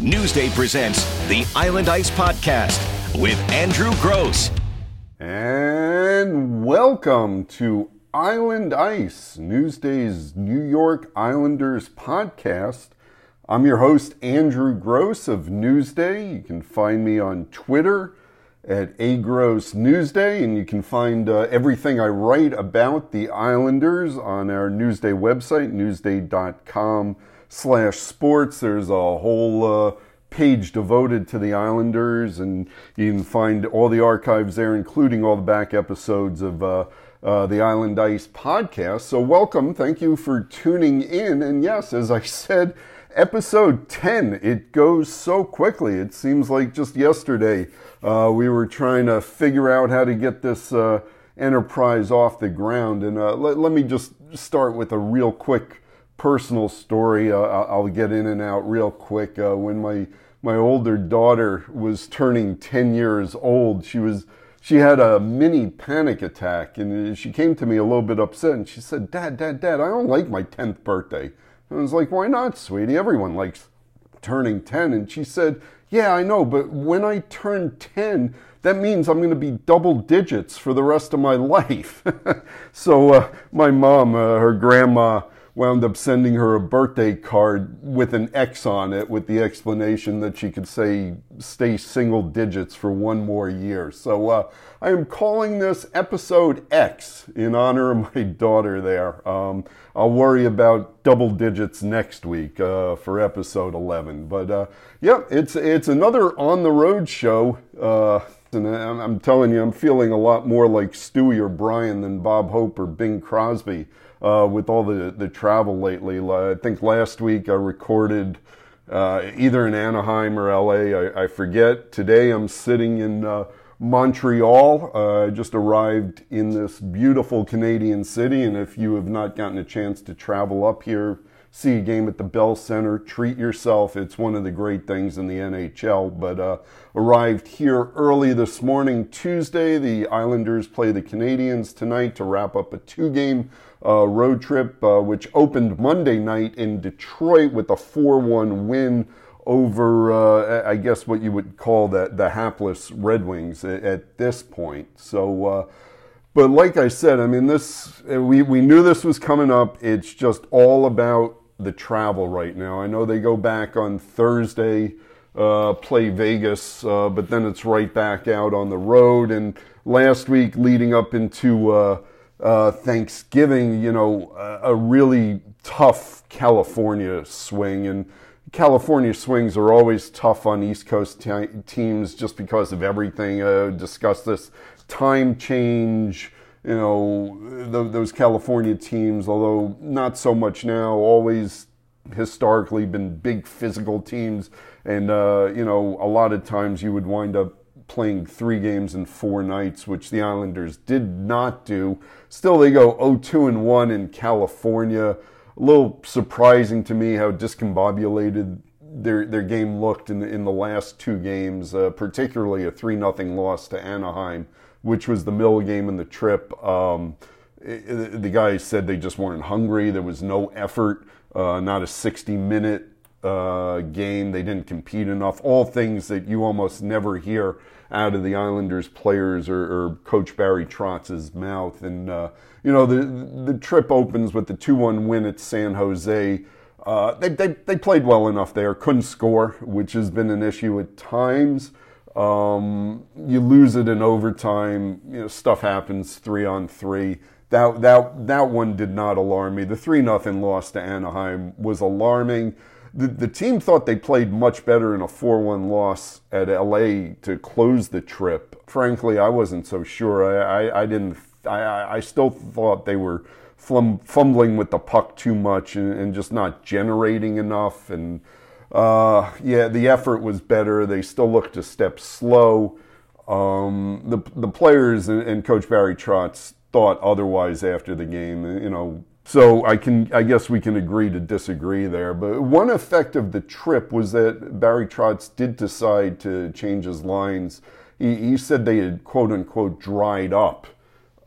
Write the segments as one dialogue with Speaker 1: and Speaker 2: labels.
Speaker 1: Newsday presents the Island Ice Podcast with Andrew Gross.
Speaker 2: And welcome to Island Ice, Newsday's New York Islanders podcast. I'm your host, Andrew Gross of Newsday. You can find me on Twitter at agross newsday and you can find uh, everything i write about the islanders on our newsday website newsday.com slash sports there's a whole uh, page devoted to the islanders and you can find all the archives there including all the back episodes of uh, uh the Island Ice podcast. So, welcome. Thank you for tuning in. And yes, as I said, episode 10, it goes so quickly. It seems like just yesterday uh, we were trying to figure out how to get this uh, enterprise off the ground. And uh, let, let, me just start with a real quick personal story. Uh, I'll get in and out real quick. Uh, when my my older daughter was turning 10 years old, she was she had a mini panic attack and she came to me a little bit upset and she said, Dad, Dad, Dad, I don't like my 10th birthday. I was like, Why not, sweetie? Everyone likes turning 10. And she said, yeah, I know, but when I turn 10, that means I'm going to be double digits for the rest of my life. so uh, my mom, uh, her grandma, wound up sending her a birthday card with an X on it with the explanation that she could say stay single digits for one more year. So uh, I am calling this episode X in honor of my daughter there. Um, I'll worry about double digits next week uh, for episode 11. But uh, yeah, it's, it's another on the road show. Uh, and I'm telling you, I'm feeling a lot more like Stewie or Brian than Bob Hope or Bing Crosby uh, with all the, the travel lately. I think last week I recorded uh, either in Anaheim or LA, I, I, forget. Today I'm sitting in uh, Montreal. Uh, I just arrived in this beautiful Canadian city, and if you have not gotten a chance to travel up here, see a game at the Bell Center, treat yourself. It's one of the great things in the NHL. But uh, arrived here early this morning, Tuesday. The Islanders play the Canadiens tonight to wrap up a two game uh, road trip, uh, which opened Monday night in Detroit with a 4 1 win over, uh, I guess, what you would call the, the hapless Red Wings at, at this point. So, uh, but like I said, I mean, this we, we knew this was coming up. It's just all about the travel right now. I know they go back on Thursday, uh, play Vegas, uh, but then it's right back out on the road. And last week, leading up into uh, uh Thanksgiving, you know, a really tough California swing. And California swings are always tough on East Coast t- teams just because of everything. Uh, discuss this time change you know, those California teams, although not so much now, always historically been big physical teams. And, uh, you know, a lot of times you would wind up playing three games in four nights, which the Islanders did not do. Still, they go 0-2 and 1 in California. A little surprising to me how discombobulated their their game looked in the, in the last two games, uh, particularly a three nothing loss to Anaheim which was the middle game in the trip. Um, the guy said they just weren't hungry. There was no effort, uh, not a 60 minute uh, game. They didn't compete enough. All things that you almost never hear out of the Islanders players or, or Coach Barry Trotz's mouth. And, uh, you know, the, the trip opens with the 2 1 win at San Jose. Uh, they, they, they played well enough there, couldn't score, which has been an issue at times. Um, you lose it in overtime. You know, stuff happens three on three. That that that one did not alarm me. The three nothing loss to Anaheim was alarming. The, the team thought they played much better in a 4 1 loss at LA to close the trip. Frankly, I wasn't so sure. I, I, I didn't. I, I still thought they were fumbling with the puck too much and, and just not generating enough. And uh, yeah, the effort was better. They still looked a step slow. Um, the the players and, and, Coach Barry Trotz thought otherwise after the game. You know, so I can I guess we can agree to disagree there. But one effect of the trip was that Barry Trotz did decide to change his lines. He, he said they had quote unquote dried up.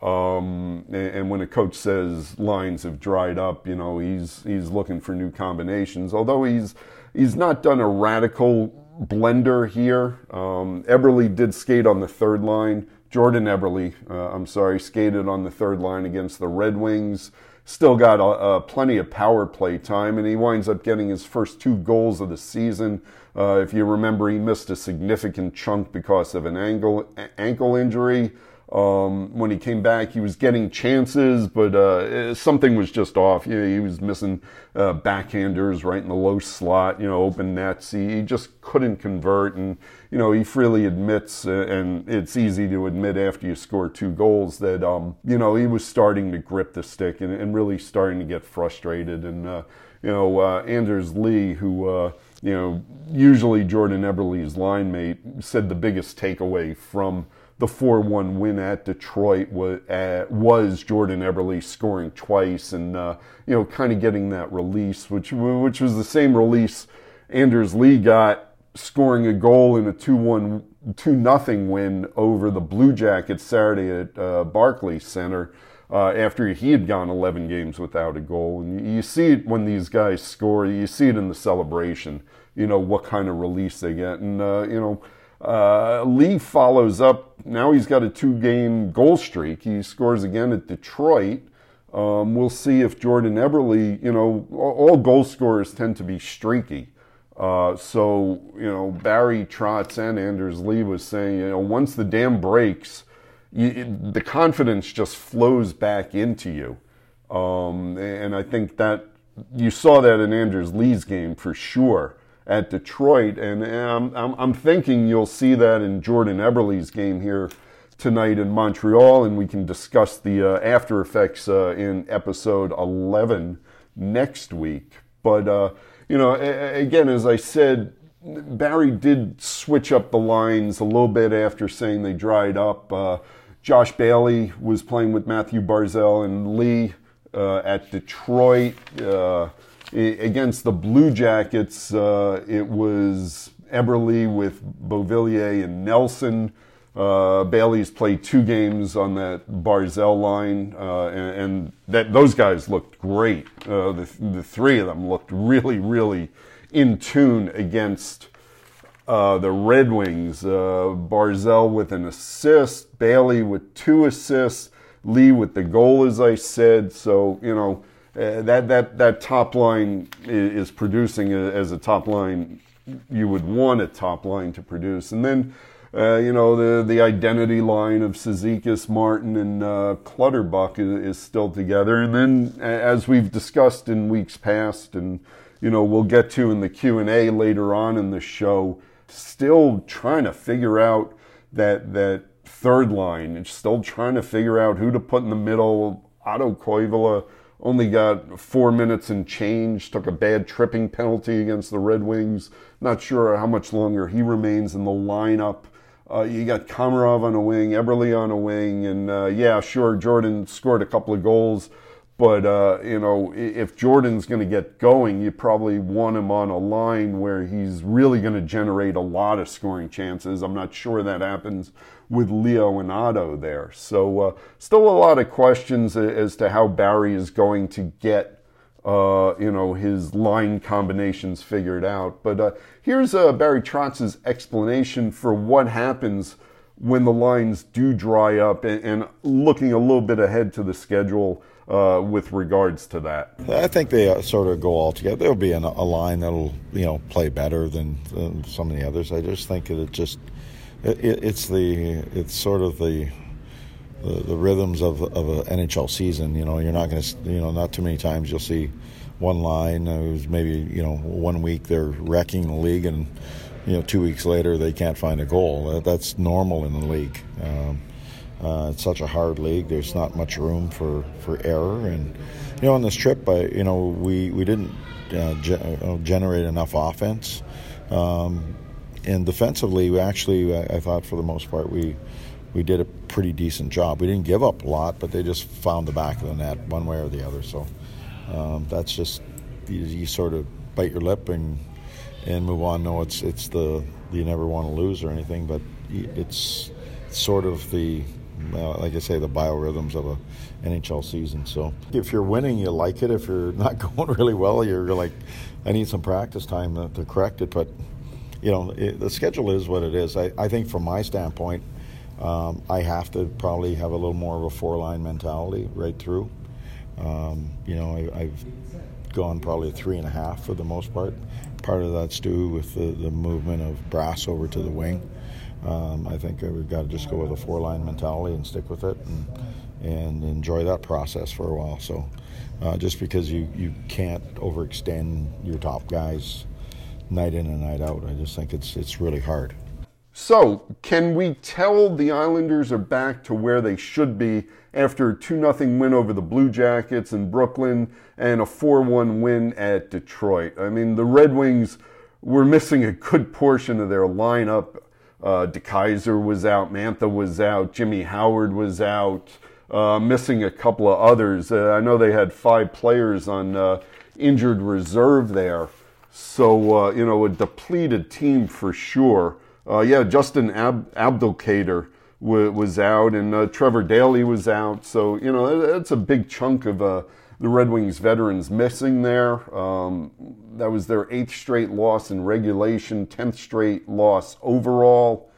Speaker 2: Um, and, and when a coach says lines have dried up, you know, he's he's looking for new combinations. Although he's he's not done a radical blender here. Um, Eberle did skate on the third line. Jordan Eberle, uh, I'm sorry, skated on the third line against the Red Wings. Still got uh, plenty of power play time, and he winds up getting his first two goals of the season. Uh, if you remember, he missed a significant chunk because of an ankle ankle injury. Um, when he came back, he was getting chances, but uh, something was just off. You know, he was missing uh, backhanders right in the low slot, you know, open nets. He, he, just couldn't convert. And, you know, he freely admits, uh, and it's easy to admit after you score two goals, that, um, you know, he was starting to grip the stick and, and really starting to get frustrated. And, uh, you know, uh, Anders Lee, who, uh, you know, usually Jordan Eberle's line mate, said the biggest takeaway from the 4-1 win at Detroit was, was Jordan Eberle scoring twice and uh, you know kind of getting that release, which which was the same release Anders Lee got scoring a goal in a 2-1 2 nothing win over the Blue Jackets Saturday at uh, Barclays Center. Uh, after he had gone 11 games without a goal. And you see it when these guys score, you see it in the celebration, you know, what kind of release they get. And, uh, you know, uh, Lee follows up. Now he's got a two game goal streak. He scores again at Detroit. Um, we'll see if Jordan Eberle, you know, all goal scorers tend to be streaky. Uh, so, you know, Barry Trotz and Anders Lee was saying, you know, once the dam breaks, you, it, the confidence just flows back into you. Um, and I think that you saw that in Anders Lee's game for sure at Detroit. And I'm, I'm, I'm thinking you'll see that in Jordan Eberle's game here tonight in Montreal, and we can discuss the uh, after effects uh, in episode 11 next week. But, uh, you know, a- again, as I said, Barry did switch up the lines a little bit after saying they dried up. Uh, Josh Bailey was playing with Matthew Barzal and Lee uh, at Detroit. Against the Blue Jackets, uh, it was Eberle with Beauvillier and Nelson. Uh, Bailey's played two games on that Barzal line, uh, and, and, that those guys looked great. Uh, the, the three of them looked really, really in tune against uh, the Red Wings. Uh, Barzal with an assist, Bailey with two assists, Lee with the goal, as I said. So you know uh, that that that top line is producing as a top line you would want a top line to produce, and then. Uh, you know the the identity line of Cizikas, Martin, and uh, Clutterbuck is, is, still together. And then, as we've discussed in weeks past, and you know we'll get to in the Q and A later on in the show, still trying to figure out that that third line. It's still trying to figure out who to put in the middle. Otto Koivula only got four minutes and change, took a bad tripping penalty against the Red Wings. Not sure how much longer he remains in the lineup. Uh, you got Komarov on a wing, Eberle on a wing, and uh, yeah, sure, Jordan scored a couple of goals, but uh, you know, if Jordan's going to get going, you probably want him on a line where he's really going to generate a lot of scoring chances. I'm not sure that happens with Leo and Otto there. So uh, still a lot of questions as to how Barry is going to get. Uh, you know his line combinations figured out. But uh, here's uh, Barry Trotz's explanation for what happens when the lines do dry up, and, and looking a little bit ahead to the schedule uh, with regards to that.
Speaker 3: I think they uh, sort of go all together. There'll be an, a line that'll you know play better than, than some of the others. I just think that it just it, it's the it's sort of the the, the rhythms of of an NHL season. You know, you're not going to you know not too many times you'll see one line. Uh, it was maybe you know one week they're wrecking the league, and you know two weeks later they can't find a goal. That's normal in the league. Um, uh, it's such a hard league. There's not much room for, for error, and you know on this trip, I you know we we didn't uh, ge- uh, generate enough offense. Um, and defensively, we actually, I, I, thought for the most part, we we did a pretty decent job. We didn't give up a lot, but they just found the back of the net one way or the other. So um, that's just you, you, sort of bite your lip and and move on. No, it's it's the you never want to lose or anything, but it's sort of the uh, like I say, the biorhythms of a NHL season. So if you're winning, you like it. If you're not going really well, you're like, I need some practice time to, to correct it. But you know, it, the schedule is what it is. I, I think from my standpoint, um, I have to probably have a little more of a four line mentality right through. Um, you know, I, have gone probably three and a half for the most part. Part of that's due with the, the movement of Brass over to the wing. Um, I think we've got to just go with a four line mentality and stick with it and, and enjoy that process for a while. So, uh, just because you, you can't overextend your top guys night in and night out, I just think it's it's really hard.
Speaker 2: So, can we tell the Islanders are back to where they should be after a 2 0 win over the Blue Jackets in Brooklyn and a 4 1 win at Detroit? I mean, the Red Wings were missing a good portion of their lineup. Uh, DeKeyser was out, Mantha was out, Jimmy Howard was out, uh, missing a couple of others. Uh, I know they had five players on uh, injured reserve there. So, uh, you know, a depleted team for sure. Uh, yeah, Justin Ab- Abdelkader w- was out, and Trevor Daley was out. So you know that's a big chunk of uh, the Red Wings veterans missing there. Um, that was their eighth straight loss in regulation, tenth straight loss overall.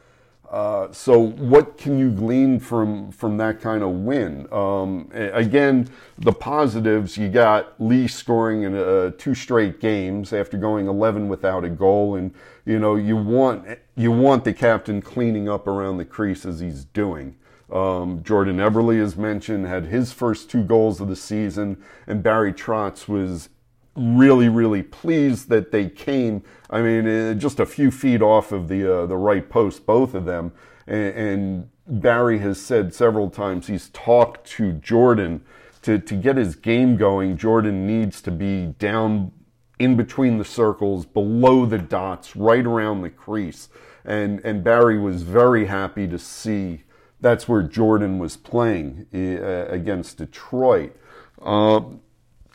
Speaker 2: Uh, so what can you glean from from that kind of win? Um, again, the positives you got Lee scoring in uh, two straight games after going 11 without a goal, and you know you want you want the captain cleaning up around the crease as he's doing. Um, Jordan Eberle, as mentioned, had his first two goals of the season, and Barry Trotz was really, really pleased that they came. I mean, uh, just a few feet off of the uh, the right post, both of them. And, and, Barry has said several times he's talked to Jordan to to get his game going. Jordan needs to be down in between the circles, below the dots, right around the crease. And and Barry was very happy to see that's where Jordan was playing uh, against Detroit. Uh,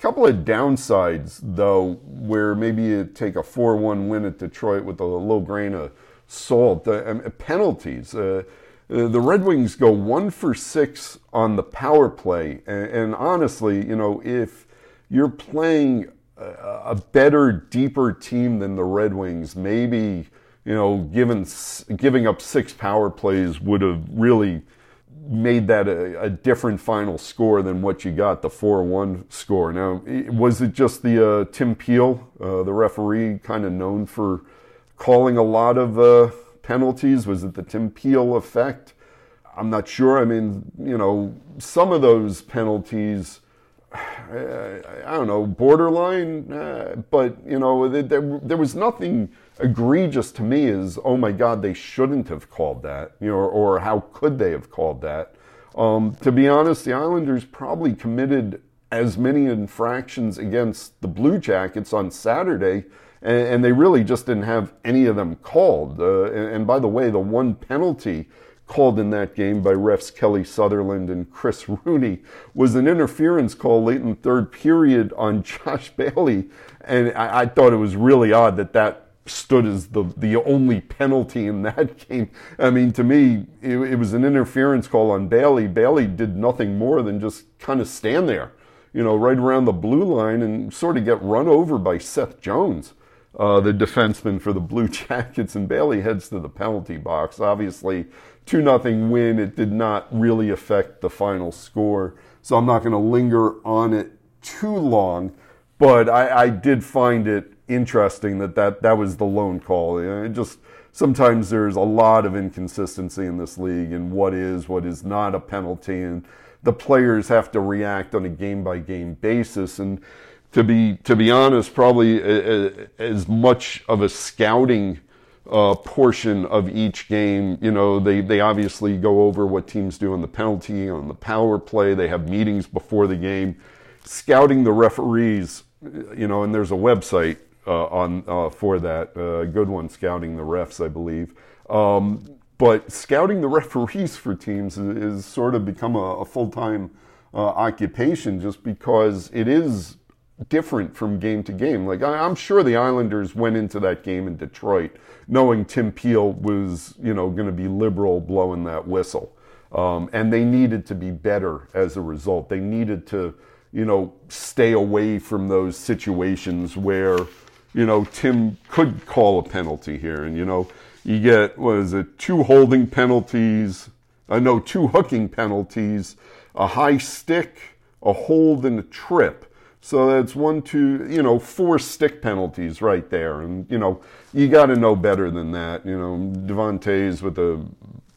Speaker 2: couple of downsides, though, where maybe you take a 4 1 win at Detroit with a low grain of salt. Uh, penalties. Uh, uh, the Red Wings go one for six on the power play. And, and honestly, you know, if you're playing a, a, better, deeper team than the Red Wings, maybe, you know, given, giving up six power plays would have really made that a, a, different final score than what you got, the 4 1 score. Now, was it just the uh, Tim Peel, uh, the referee, kind of known for calling a lot of uh, penalties? Was it the Tim Peel effect? I'm not sure. I mean, you know, some of those penalties. I don't know, borderline, but you know, there, there was nothing egregious to me is, oh my God, they shouldn't have called that, you know, or, or how could they have called that? Um, to be honest, the Islanders probably committed as many infractions against the Blue Jackets on Saturday, and, and they really just didn't have any of them called. Uh, and, and, by the way, the one penalty called in that game by refs Kelly Sutherland and Chris Rooney was an interference call late in the third period on Josh Bailey, and I, I thought it was really odd that that stood as the the only penalty in that game. I mean, to me, it, it, was an interference call on Bailey. Bailey did nothing more than just kind of stand there, you know, right around the blue line and sort of get run over by Seth Jones, uh, the defenseman for the Blue Jackets. And Bailey heads to the penalty box. Obviously, two nothing win. It did not really affect the final score, so I'm not going to linger on it too long. But I, I did find it interesting that that, that was the lone call. It just sometimes there's a lot of inconsistency in this league and what is, what is not a penalty, and the players have to react on a game by game basis. And to be to be honest, probably as much of a scouting uh, portion of each game. You know, they they obviously go over what teams do on the penalty, on the power play. They have meetings before the game, scouting the referees. You know, and there's a website on uh, for that. Uh, good one, scouting the refs, I believe. Um, but scouting the referees for teams is, is sort of become a, a full time uh, occupation just because it is different from game to game. Like I, am sure the Islanders went into that game in Detroit knowing Tim Peel was, you know, going to be liberal blowing that whistle. Um, and they needed to be better as a result. They needed to, you know, stay away from those situations where, you know, Tim could call a penalty here. And, you know, you get, what is it, two holding penalties, uh, no, two hooking penalties, a high stick, a hold, and a trip. So that's one, two, you know, four stick penalties right there. And, you know, you got to know better than that. You know, Devon Toews with a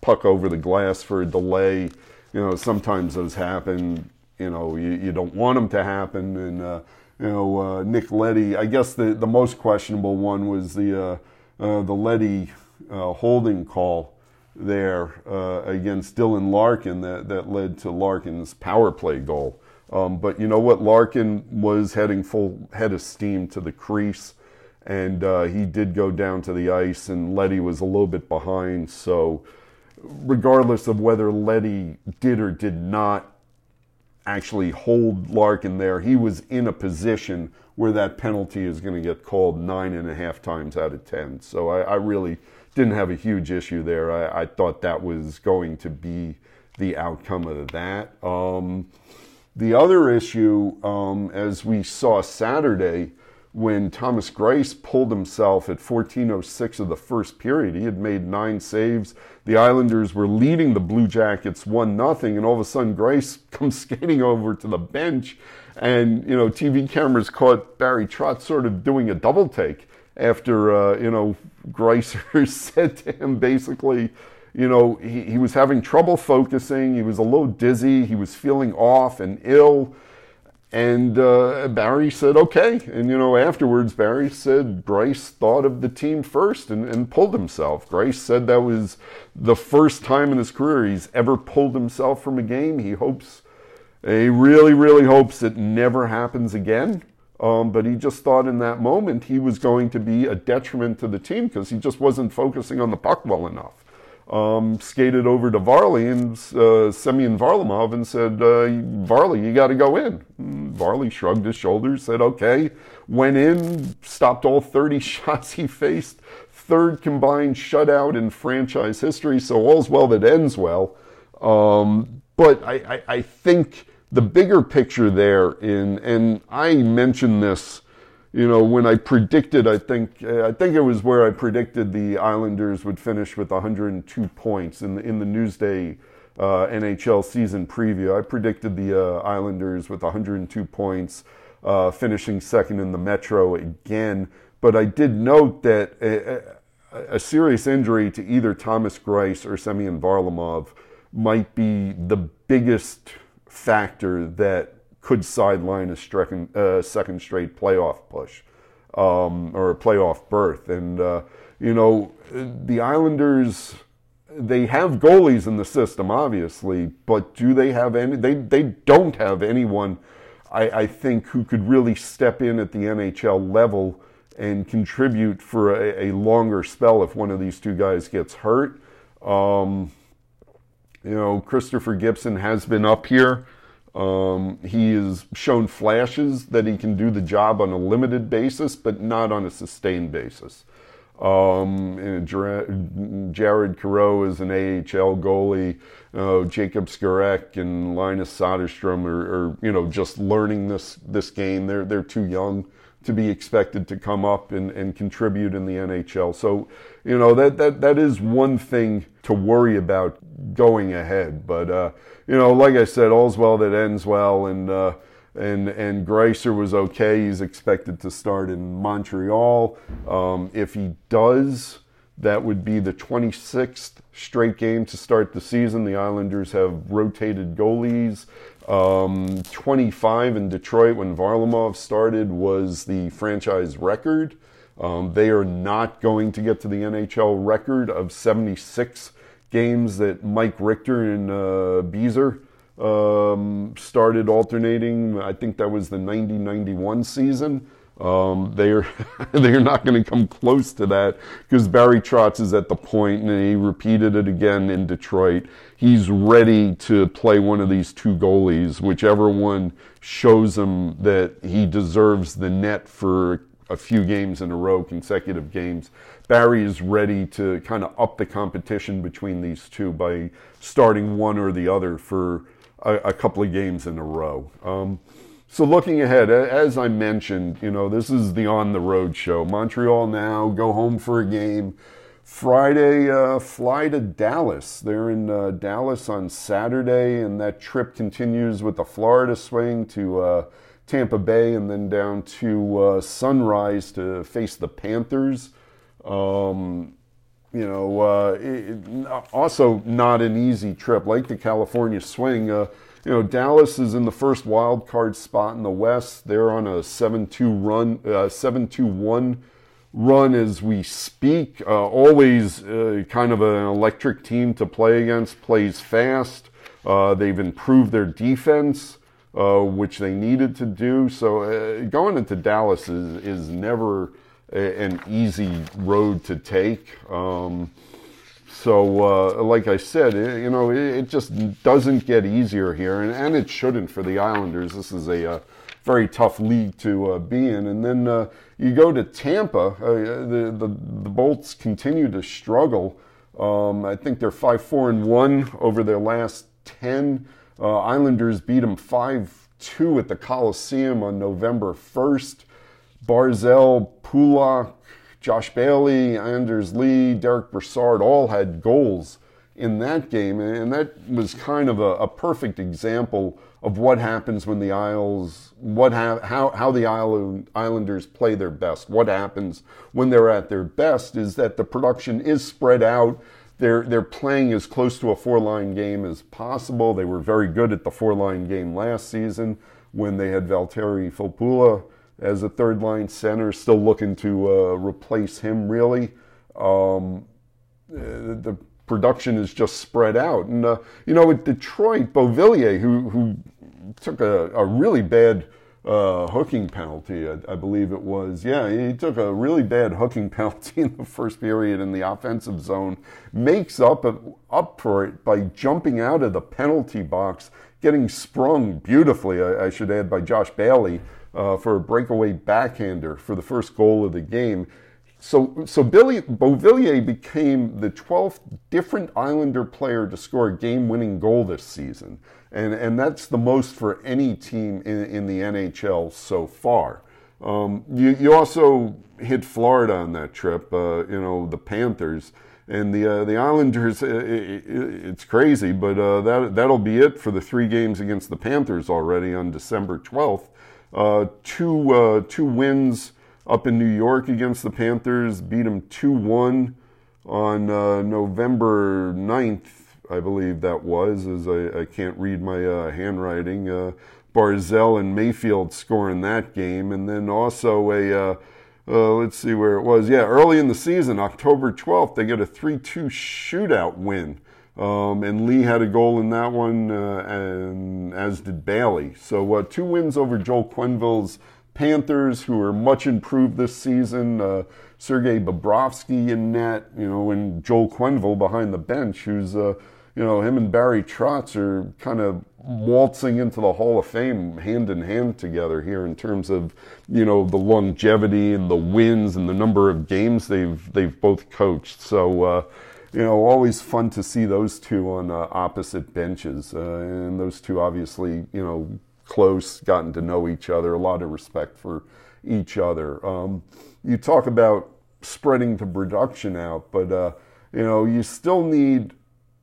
Speaker 2: puck over the glass for a delay. You know, sometimes those happen. You know, you, you don't want them to happen. And, uh, you know, uh, Nick Leddy. I guess the, the most questionable one was the, uh, uh the Leddy uh, holding call there uh, against Dylan Larkin that, that led to Larkin's power play goal. Um, but you know what? Larkin was heading full head of steam to the crease, and he did go down to the ice, and Leddy was a little bit behind. So, regardless of whether Leddy did or did not actually hold Larkin there, he was in a position where that penalty is going to get called nine and a half times out of ten. So, I, I really didn't have a huge issue there. I, I, thought that was going to be the outcome of that. Um, the other issue, um, as we saw Saturday, when Thomas Greiss pulled himself at 14:06 of the first period, he had made nine saves. The Islanders were leading the Blue Jackets one nothing, and all of a sudden Greiss comes skating over to the bench, and you know TV cameras caught Barry Trotz sort of doing a double take after uh, you know Greisser said to him basically you know, he, he was having trouble focusing. He was a little dizzy. He was feeling off and ill. And uh, Barry said, okay. And, you know, afterwards, Barry said Greiss thought of the team first and, and pulled himself. Greiss said that was the first time in his career he's ever pulled himself from a game. He hopes, he really, really hopes it never happens again. Um, but he just thought in that moment he was going to be a detriment to the team because he just wasn't focusing on the puck well enough um, skated over to Varley and uh, Semyon Varlamov and said, uh, Varley, you got to go in. Varley shrugged his shoulders, said, okay, went in, stopped all 30 shots he faced, third combined shutout in franchise history, so all's well that ends well. Um, but I, I, I think the bigger picture there in, and I mentioned this you know, when I predicted, I think I think it was where I predicted the Islanders would finish with 102 points in the in the Newsday uh, NHL season preview. I predicted the uh, Islanders with 102 points, uh, finishing second in the Metro again. But I did note that a, a serious injury to either Thomas Greiss or Semyon Varlamov might be the biggest factor that could sideline a second, uh, second straight playoff push um, or a playoff berth. And, uh, you know, the Islanders, they have goalies in the system, obviously, but do they have any? They, they don't have anyone, I, I think, who could really step in at the NHL level and contribute for a, a longer spell if one of these two guys gets hurt. Um, you know, Christopher Gibson has been up here. Um, he has shown flashes that he can do the job on a limited basis, but not on a sustained basis. Um, Jared Coreau is an AHL goalie. Uh, Jakub Skarek and Linus Soderstrom are, are, you know, just learning this this game. They're they're too young to be expected to come up and, and contribute in the NHL. So, you know, that, that, that is one thing to worry about going ahead. But, uh, you know, like I said, all's well that ends well. And, uh, and, and Greisser was okay. He's expected to start in Montreal. Um, if he does, that would be the 26th straight game to start the season. The Islanders have rotated goalies. Um, 25 in Detroit when Varlamov started was the franchise record. Um, they are not going to get to the NHL record of 76 games that Mike Richter and uh, Beezer um, started alternating. I think that was the 90 91 season. Um, they're they're not going to come close to that because Barry Trotz is at the point, and he repeated it again in Detroit. He's ready to play one of these two goalies, whichever one shows him that he deserves the net for a few games in a row, consecutive games. Barry is ready to kind of up the competition between these two by starting one or the other for a, a couple of games in a row. Um, so looking ahead, as I mentioned, you know, this is the on the road show. Montreal now go home for a game. Friday, uh, fly to Dallas. They're in uh, Dallas on Saturday, and that trip continues with the Florida swing to uh, Tampa Bay and then down to uh, Sunrise to face the Panthers. Um, you know, uh, it, also not an easy trip. Like the California swing, uh, you know, Dallas is in the first wild card spot in the West. They're on a 7 2 run, 7 2 1 run as we speak. Uh, always uh, kind of an electric team to play against, plays fast. Uh, they've improved their defense, uh, which they needed to do. So uh, going into Dallas is, is never a, an easy road to take. Um, so, uh, like I said, it, you know, it, just doesn't get easier here, and, and it shouldn't for the Islanders. This is a very tough league to uh, be in. And then uh, you go to Tampa, uh, the, the, the Bolts continue to struggle. Um, I think they're five four and one over their last ten. Uh, Islanders beat them five two at the Coliseum on November first. Barzal, Pulock, Josh Bailey, Anders Lee, Derek Brassard all had goals in that game, and that was kind of a, a perfect example of what happens when the Isles, what ha- how how the Island, Islanders play their best. What happens when they're at their best is that the production is spread out. They're they're playing as close to a four line game as possible. They were very good at the four line game last season when they had Valtteri Filppula as a third line center, still looking to uh, replace him. Really, um, the production is just spread out. And uh, you know, with Detroit, Beauvillier, who who took a, a really bad uh, hooking penalty, I, I, believe it was. Yeah, he took a really bad hooking penalty in the first period in the offensive zone, makes up, up for it by jumping out of the penalty box, getting sprung beautifully, I, I should add, by Josh Bailey uh, for a breakaway backhander for the first goal of the game. So, so Billy Beauvillier became the 12th different Islander player to score a game-winning goal this season, and and that's the most for any team in, in the NHL so far. Um, you you also hit Florida on that trip. Uh, you know the Panthers and the uh, the Islanders. It, it, it's crazy, but uh, that that'll be it for the three games against the Panthers already on December 12th. Uh, two uh, two wins up in New York against the Panthers, beat them 2 1 on uh, November 9th, I believe that was, as I, I can't read my uh, handwriting. Uh, Barzal and Mayfield scoring that game, and then also a, uh, let's see where it was. Yeah, early in the season, October 12th, they get a 3 2 shootout win. Um, and Lee had a goal in that one, uh, and as did Bailey. So two wins over Joel Quenneville's Panthers, who are much improved this season. Uh, Sergei Bobrovsky in net, you know, and Joel Quenneville behind the bench, who's, uh, you know, him and Barry Trotz are kind of waltzing into the Hall of Fame hand in hand together here in terms of, you know, the longevity and the wins and the number of games they've they've both coached. So, uh, you know, always fun to see those two on uh, opposite benches, uh, and those two obviously, you know, close, gotten to know each other, a lot of respect for each other. Um, you talk about spreading the production out, but uh, you know you still need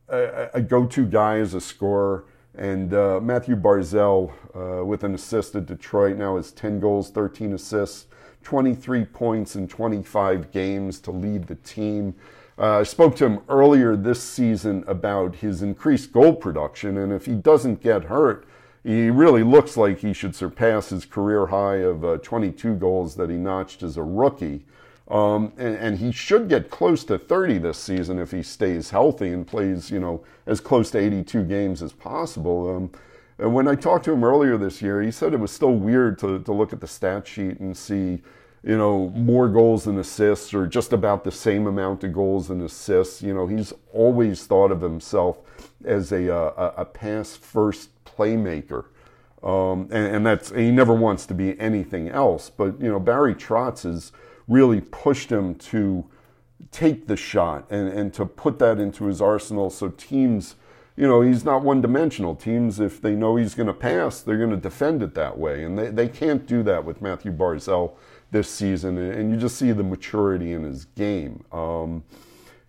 Speaker 2: a, a, go-to guy as a scorer. And uh, Matthew Barzal, uh, with an assist at Detroit, now has 10 goals, 13 assists, 23 points in 25 games to lead the team. Uh, I spoke to him earlier this season about his increased goal production, and if he doesn't get hurt, he really looks like he should surpass his career high of uh, 22 goals that he notched as a rookie. Um, and, and, he should get close to 30 this season if he stays healthy and plays, you know, as close to 82 games as possible. Um, and when I talked to him earlier this year, he said it was still weird to, to look at the stat sheet and see, you know, more goals and assists or just about the same amount of goals and assists. You know, he's always thought of himself as a, uh, a, a pass first playmaker. Um, and, and, that's and he never wants to be anything else. But you know, Barry Trotz has really pushed him to take the shot and, and to put that into his arsenal so teams you know, he's not one dimensional. Teams, if they know he's going to pass, they're going to defend it that way. And they, they can't do that with Matthew Barzal this season. And you just see the maturity in his game. Um,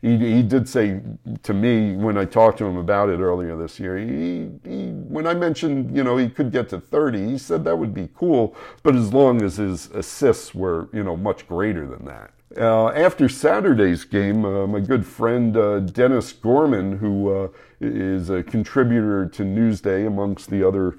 Speaker 2: he, he did say to me when I talked to him about it earlier this year, he, he, when I mentioned, you know, he could get to 30, he said that would be cool, but as long as his assists were, you know, much greater than that. Uh, after Saturday's game, uh, my good friend uh, Dennis Gorman, who uh, is a contributor to Newsday amongst the other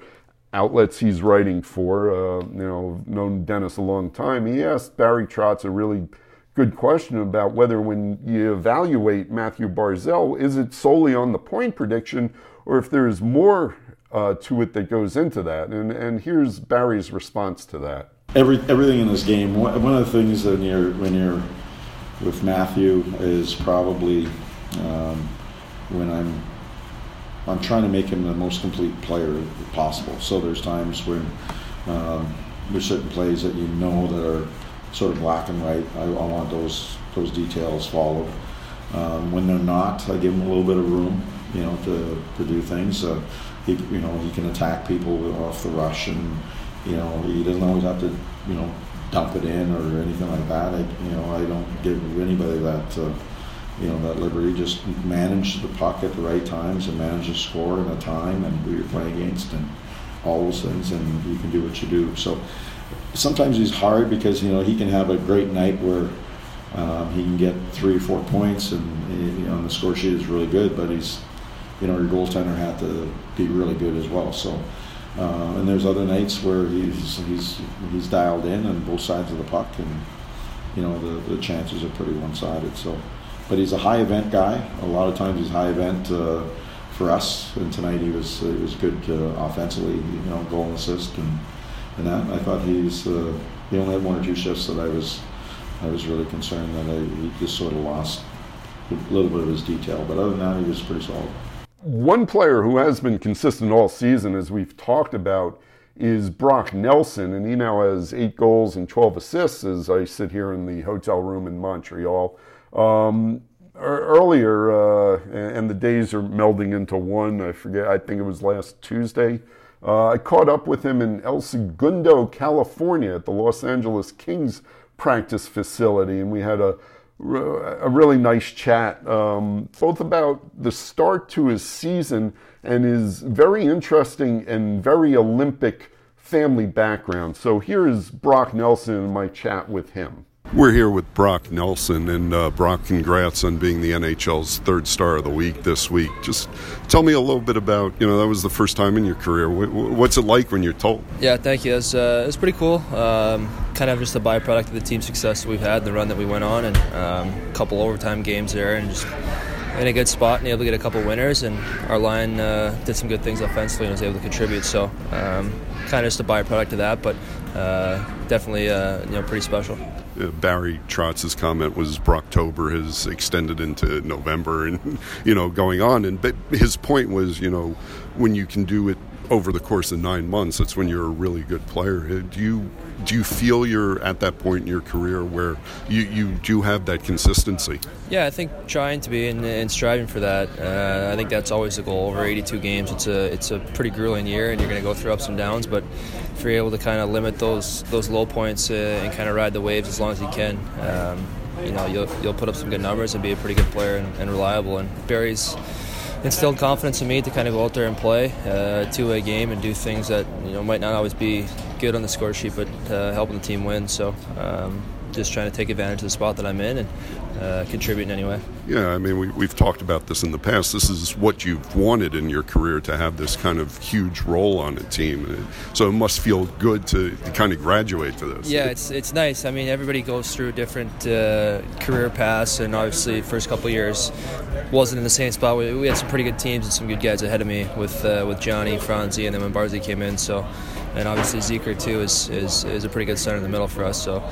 Speaker 2: outlets he's writing for, uh, you know, known Dennis a long time, he asked Barry Trotz a really good question about whether when you evaluate Matthew Barzal, is it solely on the point prediction or if there's more uh, to it that goes into that? And, and here's Barry's response to that.
Speaker 3: Every, everything in this game, one of the things when you're, when you're with Matthew is probably um, when I'm I'm trying to make him the most complete player possible. So there's times when um, there's certain plays that you know that are sort of black and white. I, I want those those details followed. Um, when they're not, I give him a little bit of room, you know, to, to do things. Uh, he, you know, he can attack people off the rush, and you know, he doesn't always have to, you know, dump it in or anything like that. I, you know, I don't give anybody that, uh, you know, that liberty. Just manage the puck at the right times and manage the score and the time and who you're playing against and all those things, and you can do what you do. So sometimes he's hard because you know he can have a great night where um, he can get three or four points and he, you know, the score sheet is really good, but he's you know your goaltender had to be really good as well. So uh, and there's other nights where he's he's he's dialed in on both sides of the puck and you know the, the chances are pretty one-sided. So, but he's a high event guy. A lot of times he's high event. Uh, for us, and tonight he was he was good uh, offensively, you know, goal and assist, and and that. I thought he's uh, he only had one or two shifts that I was I was really concerned that I, he just sort of lost a little bit of his detail. But other than that, he was pretty solid.
Speaker 2: One player who has been consistent all season, as we've talked about, is Brock Nelson, and he now has eight goals and 12 assists as I sit here in the hotel room in Montreal. Um, earlier, uh, and the days are melding into one. I forget. I think it was last Tuesday. Uh, I caught up with him in El Segundo, California, at the Los Angeles Kings practice facility, and we had a a really nice chat, um, both about the start to his season and his very interesting and very Olympic family background. So here is Brock Nelson and my chat with him. We're here with Brock Nelson, and uh, Brock, congrats on being the NHL's third star of the week this week. Just tell me a little bit about, you know, that was the first time in your career. What's it like when you're told?
Speaker 4: Yeah, thank you. It's uh, it's pretty cool. Um, kind of just a byproduct of the team success we've had, the run that we went on, and um, a couple overtime games there, and just in a good spot and able to get a couple winners. And our line uh, did some good things offensively and was able to contribute. So, um, kind of just a byproduct of that, but uh, definitely, uh, you know, pretty special.
Speaker 2: Uh, Barry Trotz's comment was Brocktober has extended into November and you know going on. And but his point was you know when you can do it over the course of nine months that's when you're a really good player. Uh, do you do you feel you're at that point in your career where you, you do have that consistency
Speaker 4: yeah I think trying to be and, and striving for that uh, I think that's always the goal over 82 games it's a it's a pretty grueling year and you're going to go through ups and downs but if you're able to kind of limit those those low points uh, and kind of ride the waves as long as you can, um, you know, you'll, you'll put up some good numbers and be a pretty good player and, and reliable. And Barry's instilled confidence in me to kind of go out there and play uh, a two-way game and do things that you know might not always be good on the score sheet, but uh, helping the team win. So. Um, just trying to take advantage of the spot that I'm in and uh, contribute in any way.
Speaker 2: Yeah, I mean, we, have talked about this in the past. This is what you've wanted in your career to have this kind of huge role on a team. So it must feel good to, to kind of graduate to this.
Speaker 4: Yeah, it's it's nice. I mean, everybody goes through different uh, career paths, and obviously, first couple years wasn't in the same spot. We, we, had some pretty good teams and some good guys ahead of me with uh, with Johnny, Franzi, and then when Barzy came in. So, and obviously Zeker too is, is is a pretty good center in the middle for us. So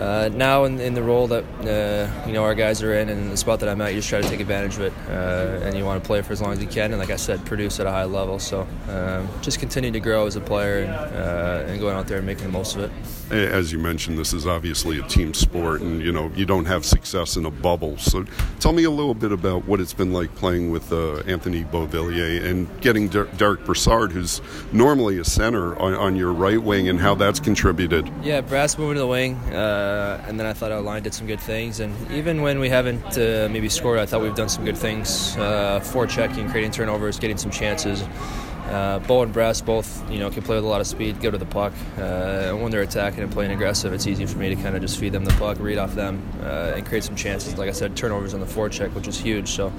Speaker 4: uh, now in, in, the role that uh, you know our guys are in and the spot that I'm at, you just try to take advantage of it, uh, and you want to play for as long as you can, and like I said, produce at a high level. So um, just continue to grow as a player and, uh, and going out there and making the most of it.
Speaker 2: As you mentioned, this is obviously a team sport, and you know you don't have success in a bubble. So tell me a little bit about what it's been like playing with uh, Anthony Beauvillier and getting Der- Derek Brassard, who's normally a center, on, on, your right wing, and how that's contributed.
Speaker 4: Yeah, Brass moving to the wing. Uh, uh, and then I thought our line did some good things. And even when we haven't uh, maybe scored, I thought we've done some good things. Uh, checking, creating turnovers, getting some chances. Uh, Bo and Brass both, you know, can play with a lot of speed, go to the puck. Uh, when they're attacking and playing aggressive, it's easy for me to kind of just feed them the puck, read off them, uh, and create some chances. Like I said, turnovers on the forecheck, which is huge. So,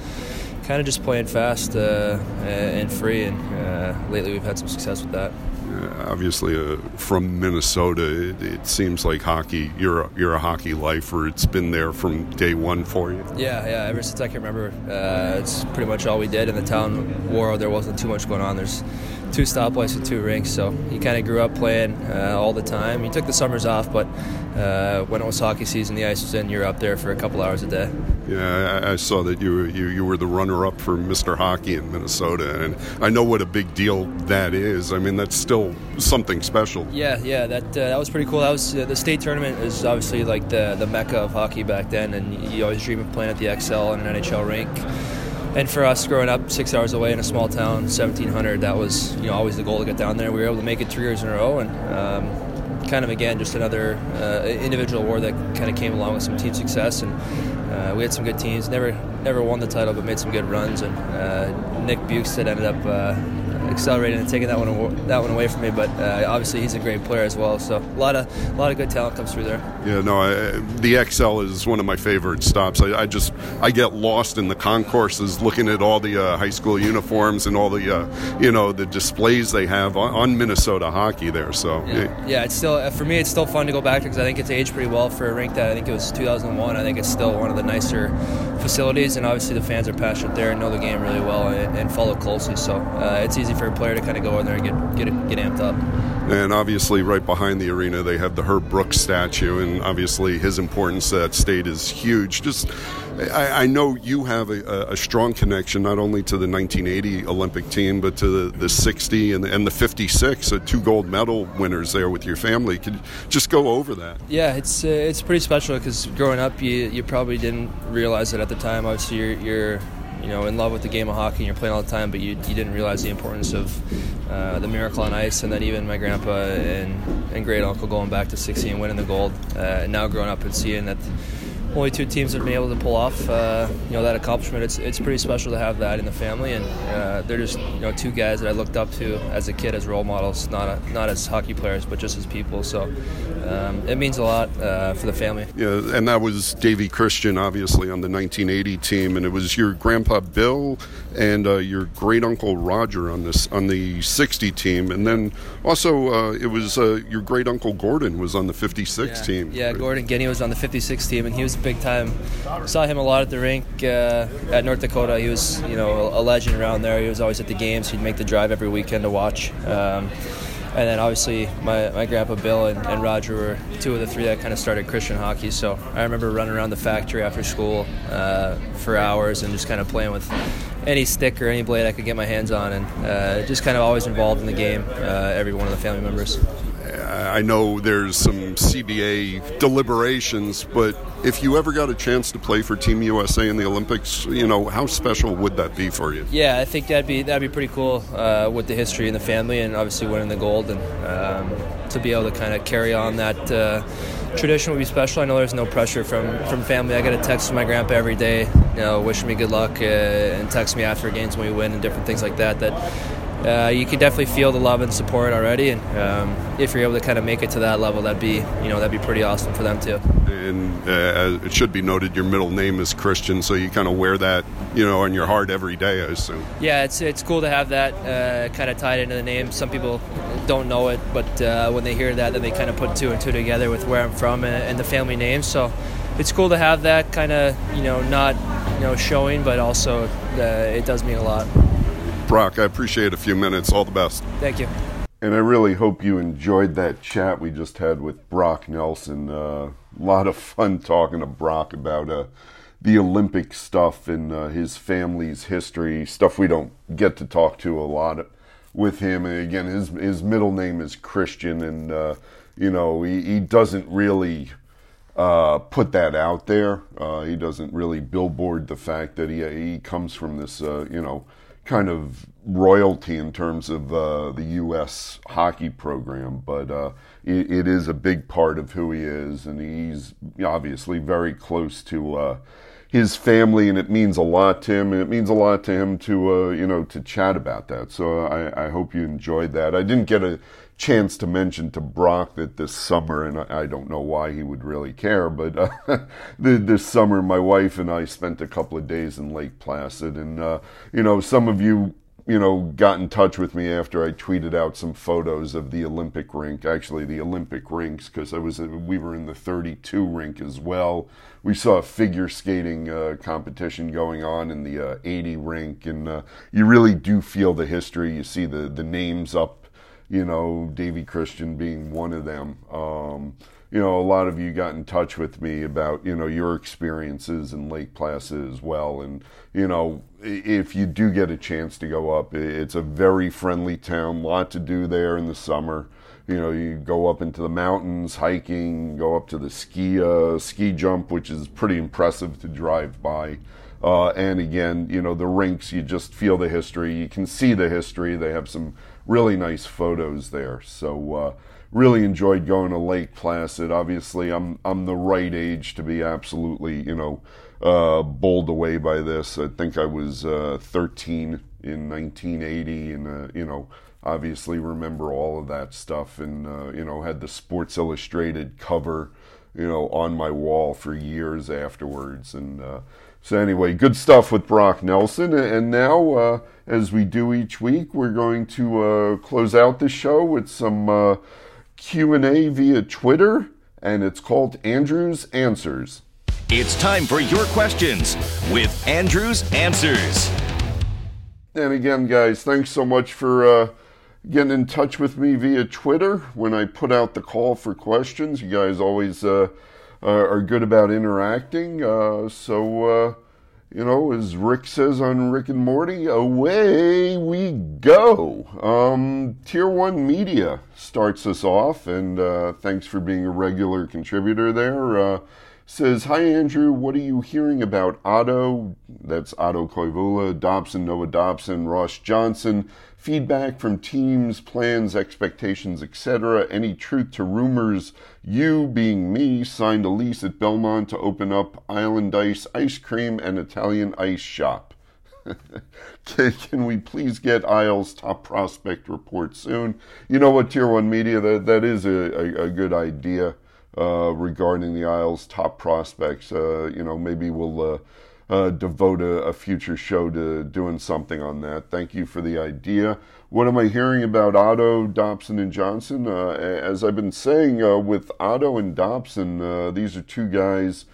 Speaker 4: kind of just playing fast uh, and free. And uh, lately, we've had some success with that.
Speaker 2: Uh, obviously uh, from Minnesota, it, it, seems like hockey. You're a, you're a hockey lifer. It's been there from day one for you.
Speaker 4: Yeah, yeah. Ever since I can remember, uh, it's pretty much all we did in the town. War, there wasn't too much going on. There's two stoplights and two rinks, so he kind of grew up playing uh, all the time. He took the summers off, but uh, when it was hockey season, the ice was in. You're up there for a couple hours a day.
Speaker 2: Yeah, I, I saw that you, you you were the runner-up for Mr. Hockey in Minnesota, and I know what a big deal that is. I mean, that's still something special.
Speaker 4: Yeah, yeah, that uh, that was pretty cool. That was uh, the state tournament is obviously like the the mecca of hockey back then, and you always dream of playing at the Xcel and an NHL rink. And for us, growing up six hours away in a small town, 1700, that was you know always the goal to get down there. We were able to make it three years in a row, and um, kind of again just another uh, individual award that kind of came along with some team success and uh, we had some good teams. Never never won the title, but made some good runs. And uh, Nick Bjugstad ended up uh, accelerating and taking that one that one away from me. But uh, obviously, he's a great player as well. So a lot of a lot of good talent comes through there.
Speaker 2: Yeah, no, I, the Xcel is one of my favorite stops. I, I, just I get lost in the concourses, looking at all the uh, high school uniforms and all the uh, you know the displays they have on, on Minnesota hockey there. So
Speaker 4: yeah. yeah. yeah, it's still for me. It's still fun to go back because I think it's aged pretty well for a rink that I think it was 2001. I think it's still one of the nicer facilities, and obviously the fans are passionate there and know the game really well and, and follow closely. So uh, it's easy for a player to kind of go in there and get get get amped up.
Speaker 2: And obviously, right behind the arena, they have the Herb Brooks statue, and obviously his importance to that state is huge. Just, I, I know you have a, a, strong connection not only to the 1980 Olympic team, but to the, the 60 and the, and the 56, uh, two gold medal winners there with your family. Could just go over that?
Speaker 4: Yeah, it's uh, it's pretty special because growing up, you you probably didn't realize it at the time. Obviously, you're, you're you know in love with the game of hockey and you're playing all the time, but you, you didn't realize the importance of uh, the miracle on ice, and then even my grandpa and, and great uncle going back to 60 and winning the gold, uh, and now growing up and seeing that only two teams have been able to pull off uh, you know that accomplishment. It's it's pretty special to have that in the family, and uh, they're just you know two guys that I looked up to as a kid as role models, not a, not as hockey players, but just as people. So um, it means a lot uh, for the family.
Speaker 2: Yeah, and that was Davy Christian, obviously on the 1980 team, and it was your grandpa Bill and uh, your great uncle Roger on this on the 60 team, and then also uh, it was uh, your great uncle Gordon was on the 56
Speaker 4: yeah.
Speaker 2: team.
Speaker 4: Yeah, right? Gordon Guinea was on the 56 team, and he was big time. Saw him a lot at the rink uh, at North Dakota. He was, you know, a legend around there. He was always at the games. He'd make the drive every weekend to watch. Um, and then obviously my, my grandpa Bill and, and, Roger were two of the three that kind of started Christian hockey. So I remember running around the factory after school uh, for hours and just kind of playing with any stick or any blade I could get my hands on, and uh, just kind of always involved in the game. Uh, every one of the family members.
Speaker 2: I know there's some CBA deliberations, but if you ever got a chance to play for Team USA in the Olympics, you know how special would that be for you?
Speaker 4: Yeah, I think that'd be that'd be pretty cool uh, with the history and the family, and obviously winning the gold, and um, to be able to kind of carry on that uh, tradition would be special. I know there's no pressure from from family. I get a text from my grandpa every day, you know, wishing me good luck, uh, and text me after games when we win and different things like that. That uh, you can definitely feel the love and support already. And um, if you're able to kind of make it to that level, that'd be you know that'd be pretty awesome for them too.
Speaker 2: And uh, it should be noted, your middle name is Christian, so you kind of wear that you know on your heart every day, I assume.
Speaker 4: Yeah, it's it's cool to have that uh, kind of tied into the name. Some people don't know it, but uh, when they hear that, then they kind of put two and two together with where I'm from and, and the family name. So it's cool to have that kind of you know not you know showing, but also uh, it does mean a lot.
Speaker 2: Brock, I appreciate a few minutes. All the best.
Speaker 4: Thank you.
Speaker 2: And I really hope you enjoyed that chat we just had with Brock Nelson. Uh, a lot of fun talking to Brock about uh, the Olympic stuff and uh, his family's history, stuff we don't get to talk to a lot with him. And again, his his middle name is Christian, and uh, you know he, he doesn't really uh, put that out there. Uh, he doesn't really billboard the fact that he he comes from this uh, you know kind of royalty in terms of uh, the U.S. hockey program, but uh, it, it is a big part of who he is, and he's obviously very close to uh, his family, and it means a lot to him, and it means a lot to him to uh, you know to chat about that. So I, I hope you enjoyed that. I didn't get a chance to mention to Brock that this summer, and I, don't know why he would really care, but uh, this summer my wife and I spent a couple of days in Lake Placid, and uh, you know some of you you know, got in touch with me after I tweeted out some photos of the Olympic rink, actually the Olympic rinks, because I was we were in the 32 rink as well. We saw a figure skating uh, competition going on in the uh, 80 rink, and uh, you really do feel the history. You see the the names up, you know, Davy Christian being one of them. Um, you know, a lot of you got in touch with me about, you know, your experiences in Lake Placid as well. And, you know, if you do get a chance to go up, it's a very friendly town, lot to do there in the summer. You know, you go up into the mountains, hiking, go up to the ski, uh, ski jump, which is pretty impressive to drive by. Uh, and again, you know, the rinks, you just feel the history. You can see the history. They have some really nice photos there. So, uh, really enjoyed going to Lake Placid. Obviously, I'm I'm the right age to be absolutely you know uh, bowled away by this. I think I was uh, 13 in 1980, and uh, you know obviously remember all of that stuff, and uh, you know had the Sports Illustrated cover you know on my wall for years afterwards, and. Uh, so anyway, good stuff with Brock Nelson, and now, uh, as we do each week, we're going to close out the show with some Q&A via Twitter, and it's called Andrew's Answers.
Speaker 1: It's time for your questions with Andrew's Answers.
Speaker 2: And again, guys, thanks so much for uh, getting in touch with me via Twitter when I put out the call for questions. You guys always uh, are good about interacting. Uh, so, uh, you know, as Rick says on Rick and Morty, away we go. Um, Tier 1 Media starts us off, and uh, thanks for being a regular contributor there. Uh, says, Hi Andrew, what are you hearing about Otto? That's Otto Koivula, Dobson, Noah Dobson, Ross Johnston. Feedback from teams, plans, expectations, etc. Any truth to rumors? You, being me, signed a lease at Belmont to open up Island Ice ice cream and Italian ice shop. can, can, we please get Isles top prospect report soon? You know what, Tier 1 Media, that, that is a, a, a good idea uh, regarding the Isles' top prospects. Uh, you know, maybe we'll uh, uh, devote a, a, future show to doing something on that. Thank you for the idea. What am I hearing about Otto, Dobson, and Johnston? Uh, as I've been saying, uh, with Otto and Dobson, these are two guys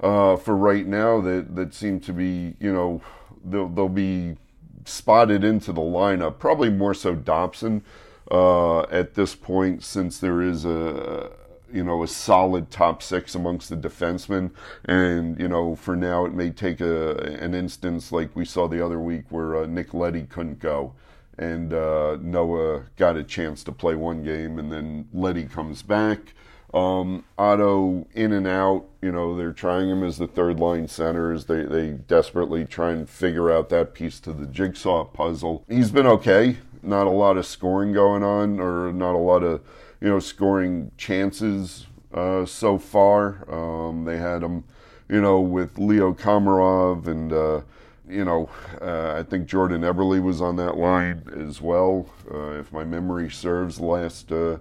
Speaker 2: for right now that, that seem to be, you know, they'll, they'll be spotted into the lineup. Probably more so Dobson at this point, since there is a you know, a solid top six amongst the defensemen. And, you know, for now, it may take a, an instance like we saw the other week where uh, Nick Leddy couldn't go. And uh, Noah got a chance to play one game, and then Leddy comes back. Um, Otto in and out, you know, they're trying him as the third line center as they, they desperately try and figure out that piece to the jigsaw puzzle. He's been okay. Not a lot of scoring going on, or not a lot of you know, scoring chances uh, so far. Um, they had them, you know, with Leo Komarov and, uh, you know, uh, I think Jordan Eberle was on that line as well, uh, if my memory serves. Last uh,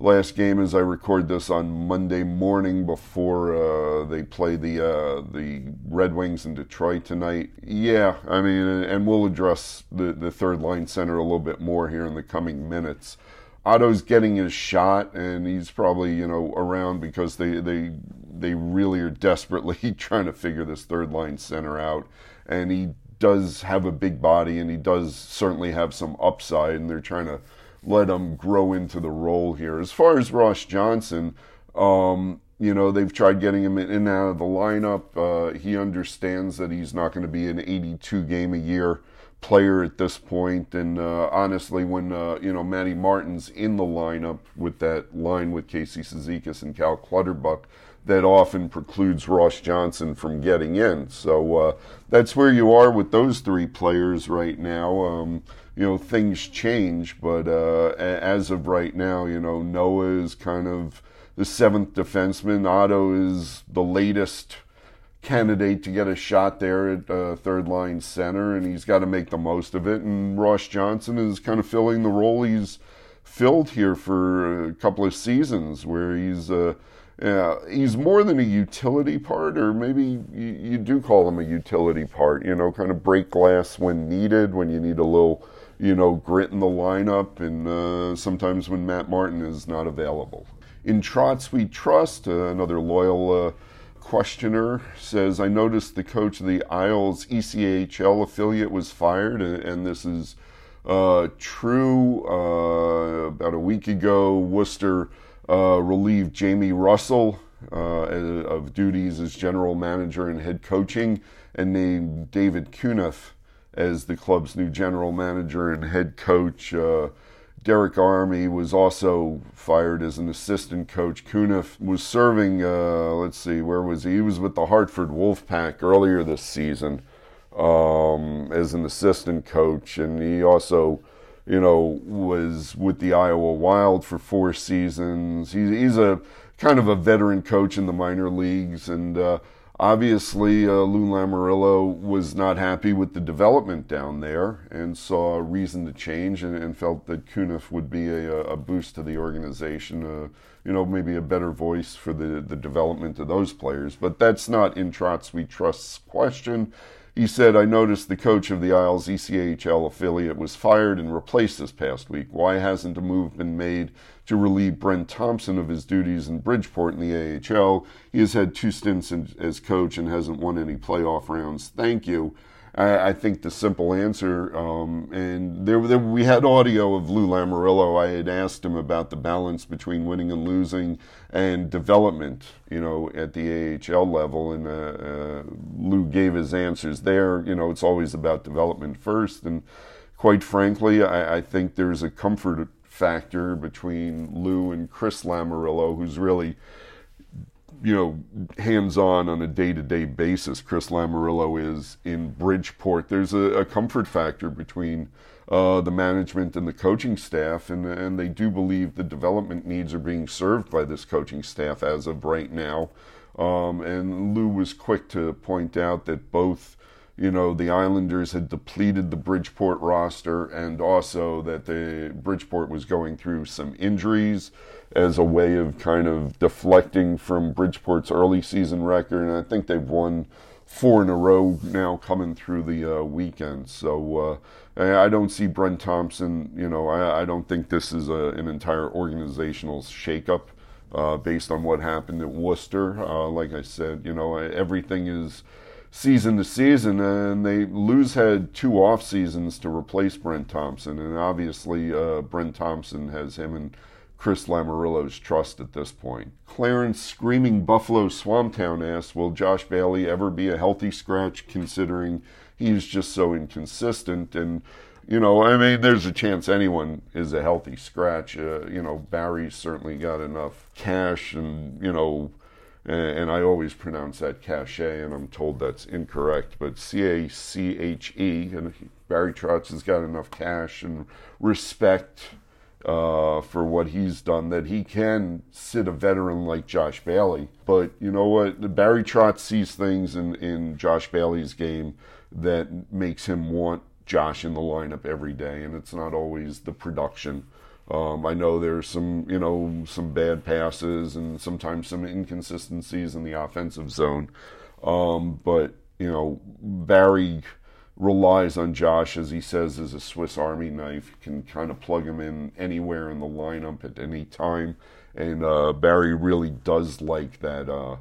Speaker 2: last game, as I record this on Monday morning before uh, they play the the Red Wings in Detroit tonight. Yeah, I mean, and we'll address the the third line center a little bit more here in the coming minutes. Otto's getting his shot, and he's probably you know around because they they they really are desperately trying to figure this third line center out, and he does have a big body, and he does certainly have some upside, and they're trying to let him grow into the role here. As far as Ross Johnston, um, you know, they've tried getting him in and out of the lineup. Uh, he understands that he's not going to be an 82 game a year player at this point. And uh, honestly, when uh, you know Matty Martin's in the lineup with that line with Casey Cizikas and Cal Clutterbuck, that often precludes Ross Johnston from getting in. So uh, that's where you are with those three players right now. Um, you know, things change, but uh, as of right now, you know, Noah is kind of the seventh defenseman. Otto is the latest candidate to get a shot there at uh, third line center, and he's got to make the most of it. And Ross Johnston is kind of filling the role he's filled here for a couple of seasons, where he's uh, he's more than a utility part, or maybe you, you, do call him a utility part. You know, kind of break glass when needed, when you need a little, you know, grit in the lineup, and uh, sometimes when Matt Martin is not available. In Trotz We Trust, uh, another loyal uh, questioner says, I noticed the coach of the Isles ECHL affiliate was fired, and, and this is uh, true. Uh, about a week ago, Worcester uh, relieved Jamie Russell uh, of duties as general manager and head coaching and named David Cunniff as the club's new general manager and head coach. Uh, Derek Army was also fired as an assistant coach. Cunniff was serving, uh, let's see, where was he? He was with the Hartford Wolfpack earlier this season um, as an assistant coach, and he also you know, was with the Iowa Wild for four seasons. He's, he's a kind of a veteran coach in the minor leagues, and uh, obviously uh, Lou Lamoriello was not happy with the development down there and saw a reason to change and, and felt that Cunniff would be a, a, boost to the organization, uh, you know, maybe a better voice for the, the development of those players. But that's not in Trotz We Trust's question. He said, I noticed the coach of the Isles ECHL affiliate was fired and replaced this past week. Why hasn't a move been made to relieve Brent Thompson of his duties in Bridgeport in the AHL? He has had two stints in, as coach and hasn't won any playoff rounds. Thank you. I, I think the simple answer, um, and there, there, we had audio of Lou Lamoriello. I had asked him about the balance between winning and losing and development, you know, at the AHL level, and uh, uh, Lou gave his answers there. You know, it's always about development first, and quite frankly, I, I think there's a comfort factor between Lou and Chris Lamoriello, who's really you know, hands on on a day to day basis, Chris Lamoriello is in Bridgeport. There's a, a comfort factor between uh, the management and the coaching staff, and, and they do believe the development needs are being served by this coaching staff as of right now. Um, and Lou was quick to point out that both you know, the Islanders had depleted the Bridgeport roster and also that the Bridgeport was going through some injuries as a way of kind of deflecting from Bridgeport's early season record. And I think they've won four in a row now coming through the uh, weekend. So uh, I don't see Brent Thompson, you know, I, I don't think this is a, an entire organizational shakeup. Uh, based on what happened at Worcester, uh, like I said, you know, everything is season to season, and they lose had two off seasons to replace Brent Thompson, and obviously uh, Brent Thompson has him and Chris Lamoriello's trust at this point. Clarence Screaming Buffalo Swamptown asks, will Josh Bailey ever be a healthy scratch considering he's just so inconsistent and you know, I mean, there's a chance anyone is a healthy scratch. Uh, you know, Barry's certainly got enough cash and, you know, and I always pronounce that cachet, and I'm told that's incorrect, but C A C H E, and Barry Trotz has got enough cash and respect uh, for what he's done that he can sit a veteran like Josh Bailey. But you know what? Barry Trotz sees things in, in Josh Bailey's game that makes him want Josh in the lineup every day, and it's not always the production. Um, I know there's some, you know, some bad passes and sometimes some inconsistencies in the offensive zone. Um, but, you know, Barry relies on Josh, as he says, as a Swiss Army knife. Can kind of plug him in anywhere in the lineup at any time. And uh, Barry really does like that uh,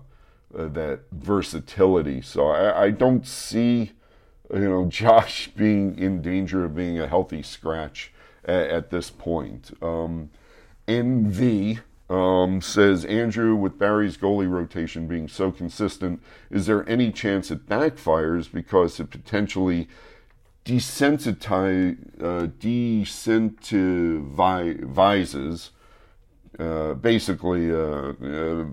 Speaker 2: uh, that versatility. So I, I don't see, you know, Josh being in danger of being a healthy scratch at, at this point. Um, NV um, says Andrew, with Barry's goalie rotation being so consistent, is there any chance it backfires because it potentially desensitize, uh, desensitivizes, uh, basically uh, uh,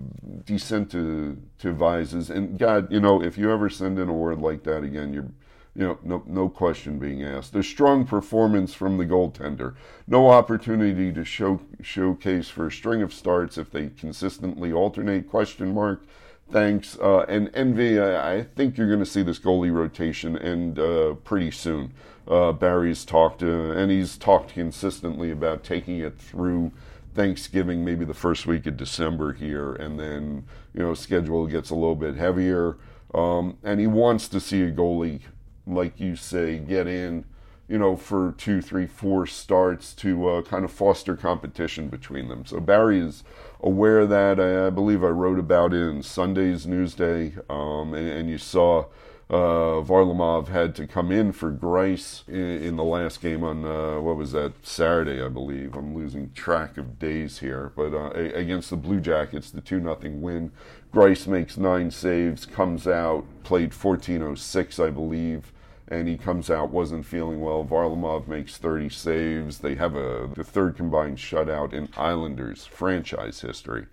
Speaker 2: desensitivizes? And God, you know, if you ever send in a word like that again, you're you know, no, no question being asked. A strong performance from the goaltender. No opportunity to show showcase for a string of starts if they consistently alternate. Question mark. Thanks. Uh, and Envy, I, I think you're going to see this goalie rotation end uh, pretty soon. Uh, Barry's talked, uh, and he's talked consistently about taking it through Thanksgiving, maybe the first week of December here, and then you know schedule gets a little bit heavier. Um, and he wants to see a goalie like you say, get in, you know, for two, three, four starts to uh, kind of foster competition between them. So Barry is aware of that. I, I believe I wrote about it in Sunday's Newsday, um, and, and, you saw uh, Varlamov had to come in for Greiss in, in the last game on uh, what was that Saturday, I believe. I'm losing track of days here, but uh, against the Blue Jackets, the two nothing win. Greiss makes nine saves, comes out, played 14:06, I believe and he comes out wasn't feeling well. Varlamov makes 30 saves. They have a the third combined shutout in Islanders franchise history.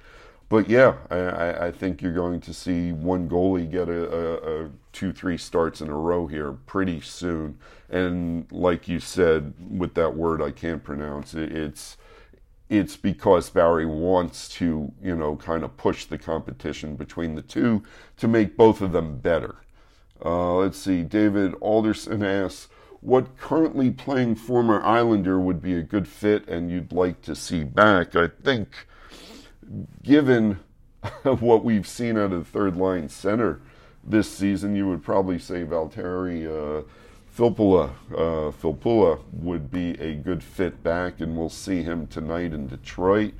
Speaker 2: But yeah, I, I think you're going to see one goalie get a, a, a, two, three starts in a row here pretty soon. And like you said, with that word I can't pronounce, it, it's it's because Barry wants to, you know, kind of push the competition between the two to make both of them better. Uh, let's see, David Alderson asks, what currently playing former Islander would be a good fit and you'd like to see back? I think, given what we've seen out of the third line center this season, you would probably say Valtteri uh, Filppula, uh, would be a good fit back, and we'll see him tonight in Detroit.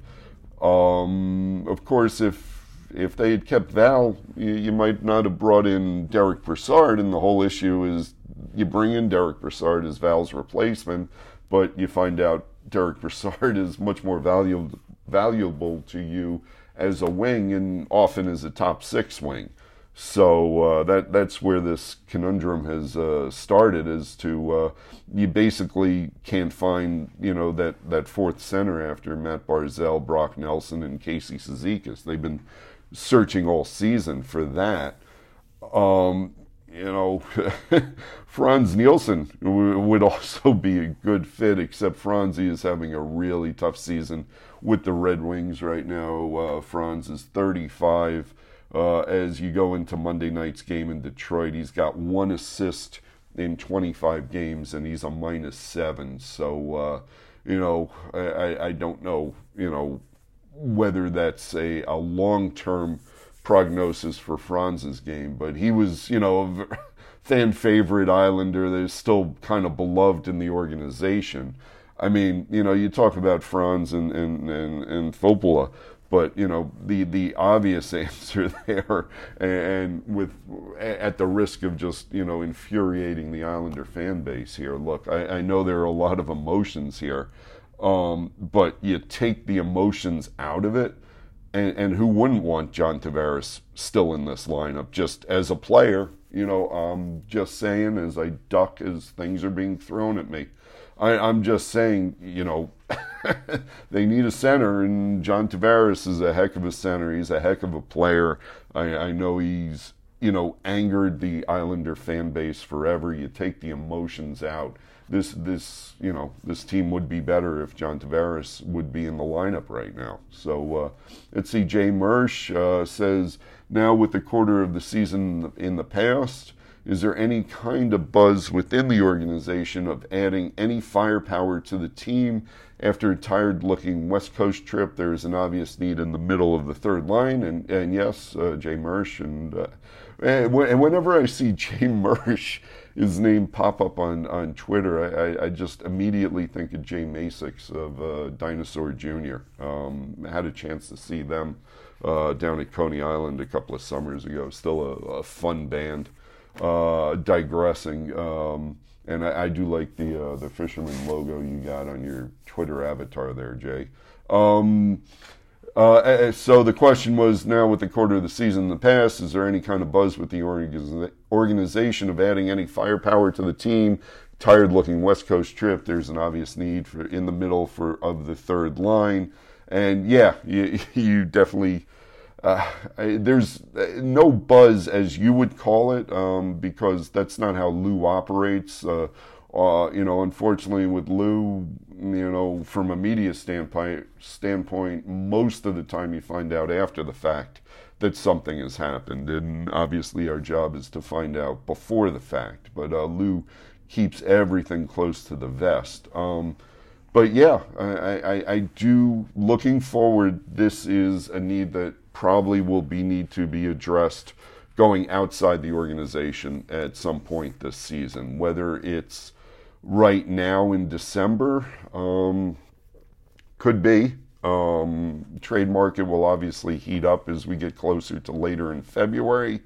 Speaker 2: Um, of course, if if they had kept Val, you, you, might not have brought in Derek Brassard. And the whole issue is you bring in Derek Brassard as Val's replacement, but you find out Derek Brassard is much more valuable valuable to you as a wing and often as a top six wing. So uh, that that's where this conundrum has uh, started. Is to uh, you basically can't find you know that that fourth center after Matt Barzal, Brock Nelson, and Casey Cizikas. They've been searching all season for that. Um, you know, Frans Nielsen w- would also be a good fit, except Franzi is having a really tough season with the Red Wings right now. Uh, Frans is 35. Uh, as you go into Monday night's game in Detroit, he's got one assist in 25 games, and he's a minus seven. So, uh, you know, I, I don't know, you know, whether that's a, a long term prognosis for Frans's game, but he was, you know, a fan favorite Islander that is still kind of beloved in the organization. I mean, you know, you talk about Franz and and and, and Filppula, but you know the the obvious answer there, and with at the risk of just you know infuriating the Islander fan base here. Look, I, I know there are a lot of emotions here, um, but you take the emotions out of it, and, and who wouldn't want John Tavares still in this lineup just as a player? You know, I'm just saying as I duck as things are being thrown at me. I, am just saying, you know, they need a center, and John Tavares is a heck of a center. He's a heck of a player. I, I know he's, you know, angered the Islander fan base forever. You take the emotions out this this you know this team would be better if John Tavares would be in the lineup right now. So uh, let's see. Jay Mersch uh, says now with the quarter of the season in the past. Is there any kind of buzz within the organization of adding any firepower to the team after a tired looking West Coast trip? There is an obvious need in the middle of the third line. And, and yes, uh, Jay Mersch. And, uh, and whenever I see Jay Mersch, his name pop up on, on Twitter, I, I just immediately think of J Mascis of uh, Dinosaur Jr. Um, had a chance to see them uh, down at Coney Island a couple of summers ago. Still a, a fun band. Uh, digressing, um, and I, I, do like the uh, the fisherman logo you got on your Twitter avatar there, Jay. Um, Uh, so the question was now with the quarter of the season in the past, is there any kind of buzz with the organization of adding any firepower to the team? Tired looking West Coast trip. There's an obvious need for in the middle for of the third line, and yeah, you, you definitely. Uh, there's no buzz as you would call it um, because that's not how Lou operates. Uh, uh, you know, unfortunately, with Lou, you know, from a media standpoint, standpoint, most of the time you find out after the fact that something has happened, and obviously our job is to find out before the fact. But uh, Lou keeps everything close to the vest. Um, but yeah, I, I, I do. Looking forward, this is a need that probably will be need to be addressed going outside the organization at some point this season, whether it's right now in December. Um, could be. Um, trade market will obviously heat up as we get closer to later in February,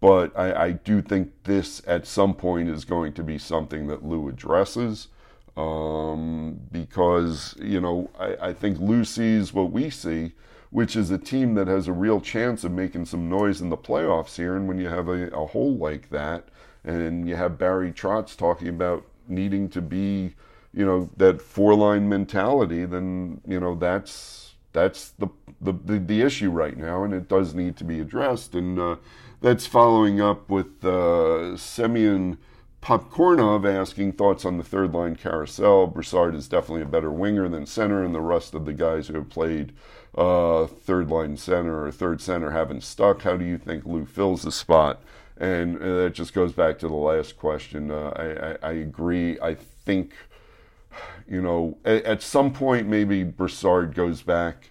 Speaker 2: but I, I do think this at some point is going to be something that Lou addresses um, because, you know, I, I think Lou sees what we see, which is a team that has a real chance of making some noise in the playoffs here. And when you have a, a hole like that, and you have Barry Trotz talking about needing to be, you know, that four line mentality, then you know that's that's the, the the, the issue right now, and it does need to be addressed. And uh, that's following up with uh, Semyon Popkornov asking thoughts on the third line carousel. Brassard is definitely a better winger than center, and the rest of the guys who have played uh, third line center or third center haven't stuck. How do you think Lou fills the spot? And uh, that just goes back to the last question. Uh, I, I, I, agree. I think, you know, at, at, some point maybe Brassard goes back,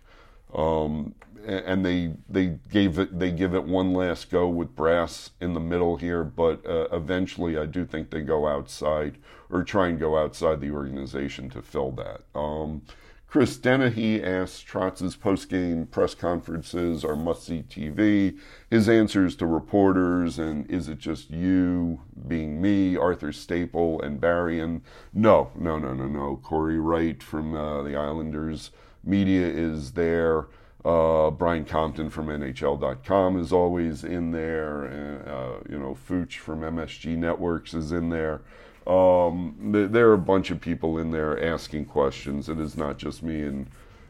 Speaker 2: um, and they they gave it they give it one last go with Brass in the middle here. But uh, eventually, I do think they go outside or try and go outside the organization to fill that. Um, Chris Dennehy asks Trotz's post-game press conferences are must-see TV. His answers to reporters and is it just you being me, Arthur Staple, and Barry? And no, no, no, no, no. Corey Wright from uh, the Islanders media is there. Uh, Brian Compton from NHL.com is always in there. Uh, you know, Fooch from MSG Networks is in there. Um, there are a bunch of people in there asking questions. It is not just me and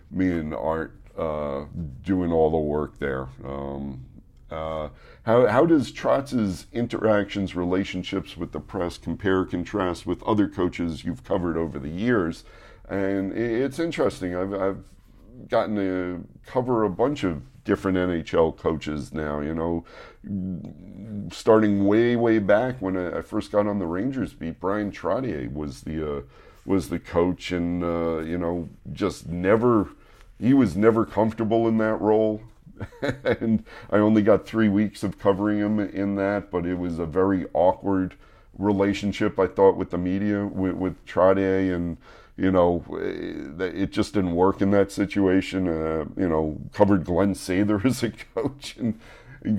Speaker 2: me and Art uh, doing all the work there. Um, uh, how, how does Trotz's interactions, relationships with the press compare, contrast with other coaches you've covered over the years? And it's interesting. I've, I've gotten to cover a bunch of different NHL coaches now. You know, starting way way back when I first got on the Rangers beat, Bryan Trottier was the uh, was the coach, and uh, you know, just never he was never comfortable in that role. and I only got three weeks of covering him in that, but it was a very awkward relationship I thought with the media with, with Trottier and you know, it just didn't work in that situation. Uh, you know, covered Glenn Sather as a coach, and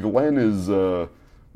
Speaker 2: Glenn is, uh,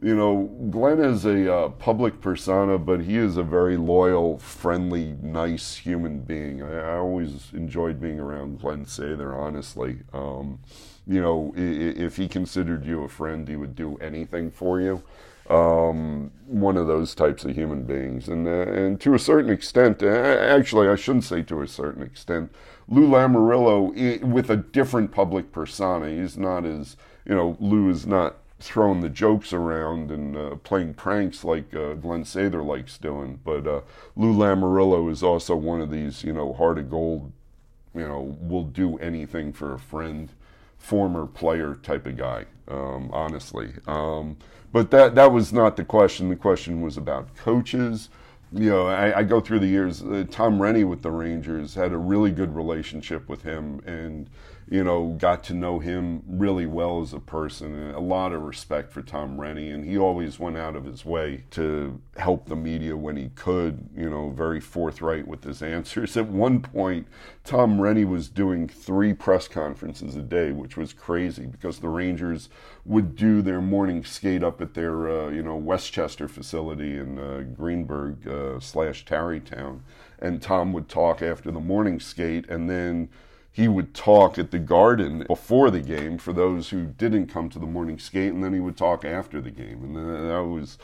Speaker 2: you know, Glenn is a uh, public persona, but he is a very loyal, friendly, nice human being. I, I always enjoyed being around Glenn Sather, honestly. Um, you know, if he considered you a friend, he would do anything for you um, one of those types of human beings. And, uh, and to a certain extent, uh, actually, I shouldn't say to a certain extent, Lou Lamoriello, with a different public persona, he's not as, you know, Lou is not throwing the jokes around and uh, playing pranks like uh, Glenn Sather likes doing. But uh, Lou Lamoriello is also one of these, you know, heart of gold, you know, will do anything for a friend, former player type of guy, um, honestly. Um, but that that was not the question. The question was about coaches. You know, I, I go through the years. Uh, Tom Renney with the Rangers had a really good relationship with him, and you know, got to know him really well as a person and a lot of respect for Tom Renney. And he always went out of his way to help the media when he could, you know, very forthright with his answers. At one point, Tom Renney was doing three press conferences a day, which was crazy because the Rangers would do their morning skate up at their, uh, you know, Westchester facility in uh, Greenburgh uh, slash Tarrytown. And Tom would talk after the morning skate and then he would talk at the Garden before the game for those who didn't come to the morning skate, and then he would talk after the game, and that was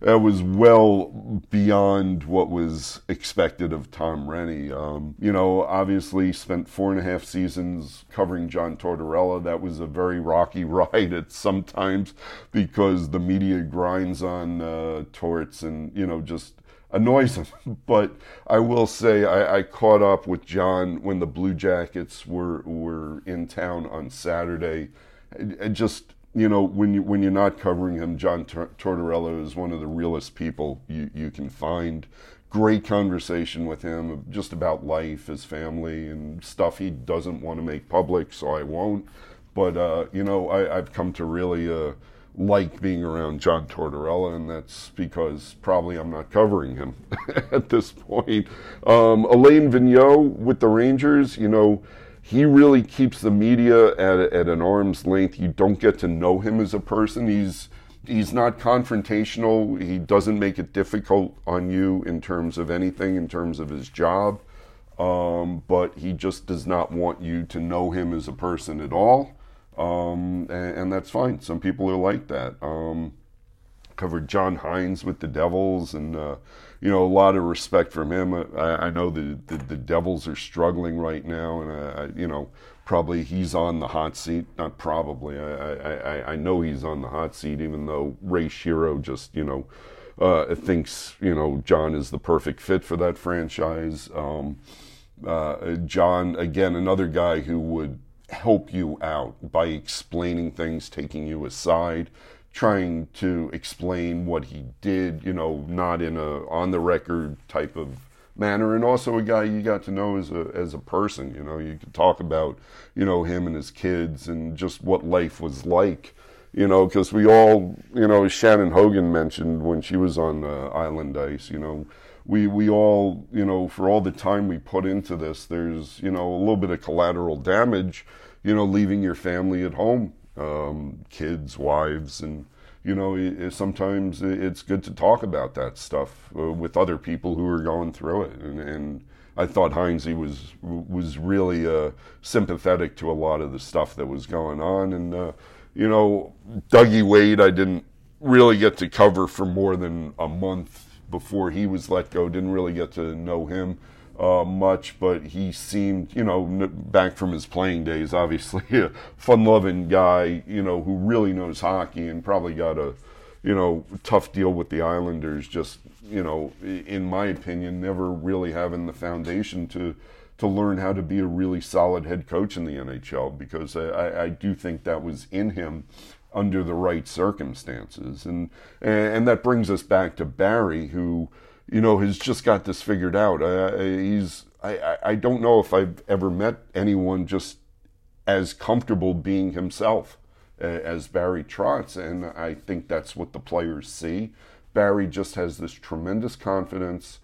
Speaker 2: that was well beyond what was expected of Tom Renney. Um, you know, obviously spent four and a half seasons covering John Tortorella. That was a very rocky ride at sometimes because the media grinds on uh, Torts and you know just annoys him. But I will say I, I, caught up with John when the Blue Jackets were were in town on Saturday. And just you know, when you when you're not covering him, John Tortorella is one of the realest people you you can find. Great conversation with him, just about life, his family, and stuff he doesn't want to make public, so I won't. But uh, you know, I, have come to really uh, like being around John Tortorella, and that's because probably I'm not covering him at this point. Um, Alain Vigneault with the Rangers, you know he really keeps the media at, at an arm's length. You don't get to know him as a person. He's he's not confrontational. He doesn't make it difficult on you in terms of anything, in terms of his job. Um, but he just does not want you to know him as a person at all. Um, and, and, that's fine. Some people are like that. Um, covered John Hynes with the Devils, and uh, you know a lot of respect from him. I, I know the, the, the Devils are struggling right now, and I, you know probably he's on the hot seat. Not probably. I, I I know he's on the hot seat, even though Ray Shero just you know. Uh, thinks you know John is the perfect fit for that franchise. Um, uh, John, again, another guy who would help you out by explaining things, taking you aside, trying to explain what he did, you know, not in a on the record type of manner, and also a guy you got to know as a as a person. You know, you could talk about you know him and his kids and just what life was like. You know, because we all, you know, Shannon Hogan mentioned when she was on uh, Island Ice, you know, we we all, you know, for all the time we put into this, there's, you know, a little bit of collateral damage, you know, leaving your family at home um, kids, wives, and you know, it, sometimes it's good to talk about that stuff uh, with other people who are going through it. And, and I thought Hynes was was really uh, sympathetic to a lot of the stuff that was going on. And uh, you know, Dougie Weight I didn't really get to cover for more than a month before he was let go. Didn't really get to know him uh, much, but he seemed, you know, back from his playing days, obviously a fun-loving guy, you know, who really knows hockey and probably got a, you know, tough deal with the Islanders. Just, you know, in my opinion, never really having the foundation to to learn how to be a really solid head coach in the NHL because I, I do think that was in him under the right circumstances, and and that brings us back to Barry, who you know, has just got this figured out. Uh, he's I, I don't know if I've ever met anyone just as comfortable being himself as Barry Trotz, and I think that's what the players see. Barry just has this tremendous confidence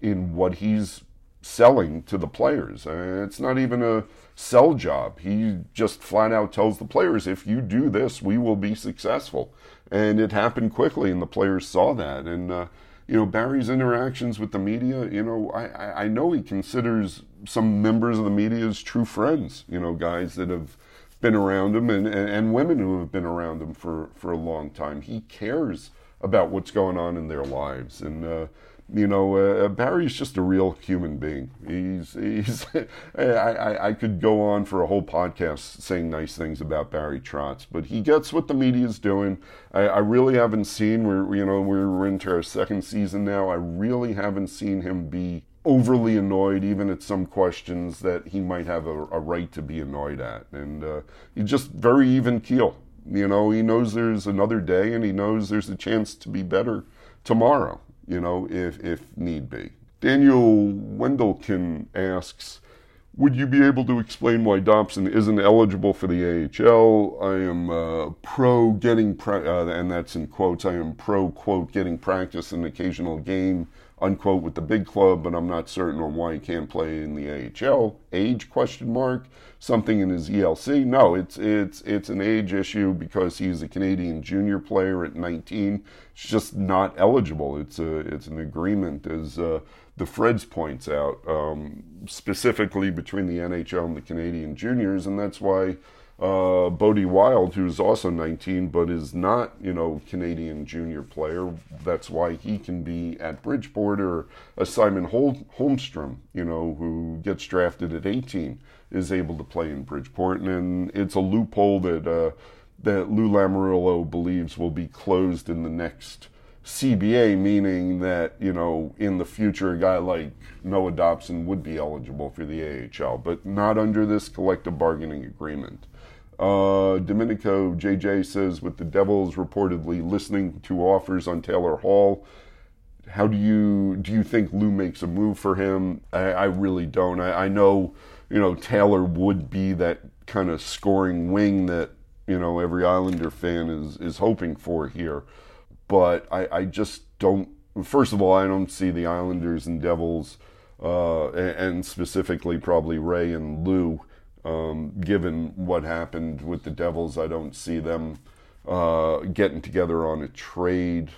Speaker 2: in what he's selling to the players. Uh, it's not even a sell job. He just flat out tells the players, if you do this, we will be successful. And it happened quickly, and the players saw that. And uh, you know, Barry's interactions with the media, you know, I, I know he considers some members of the media as true friends, you know, guys that have been around him and, and, and women who have been around him for, for a long time. He cares about what's going on in their lives. And, uh, you know, uh, Barry's just a real human being. He's, he's. I, I, I could go on for a whole podcast saying nice things about Barry Trotz, but he gets what the media's doing. I, I really haven't seen. We're, you know, we're into our second season now. I really haven't seen him be overly annoyed, even at some questions that he might have a, a right to be annoyed at, and uh, he's just very even keel. You know, he knows there's another day, and he knows there's a chance to be better tomorrow you know, if, if need be. Daniel Wendelkin asks, would you be able to explain why Dobson isn't eligible for the AHL? I am uh, pro getting, pra- uh, and that's in quotes, I am pro, quote, getting practice an occasional game unquote with the big club, but I'm not certain on why he can't play in the AHL. Age question mark. Something in his ELC? No, it's it's it's an age issue because he's a Canadian junior player at 19. It's just not eligible. It's a it's an agreement as uh, the Freds points out, um, specifically between the NHL and the Canadian juniors, and that's why uh, Bode Wilde, who's also 19 but is not, you know, Canadian junior player. That's why he can be at Bridgeport or a Simon Hol- Holmstrom, you know, who gets drafted at 18, is able to play in Bridgeport. And it's a loophole that, uh, that Lou Lamoriello believes will be closed in the next CBA, meaning that, you know, in the future, a guy like Noah Dobson would be eligible for the AHL, but not under this collective bargaining agreement. Uh, Domenico JJ says, with the Devils reportedly listening to offers on Taylor Hall, how do you do you think Lou makes a move for him? I, I really don't. I, I, know, you know, Taylor would be that kind of scoring wing that you know every Islander fan is is hoping for here, but I, I just don't. First of all, I don't see the Islanders and Devils, uh, and, specifically probably Ray and Lou um, given what happened with the Devils, I don't see them uh, getting together on a trade.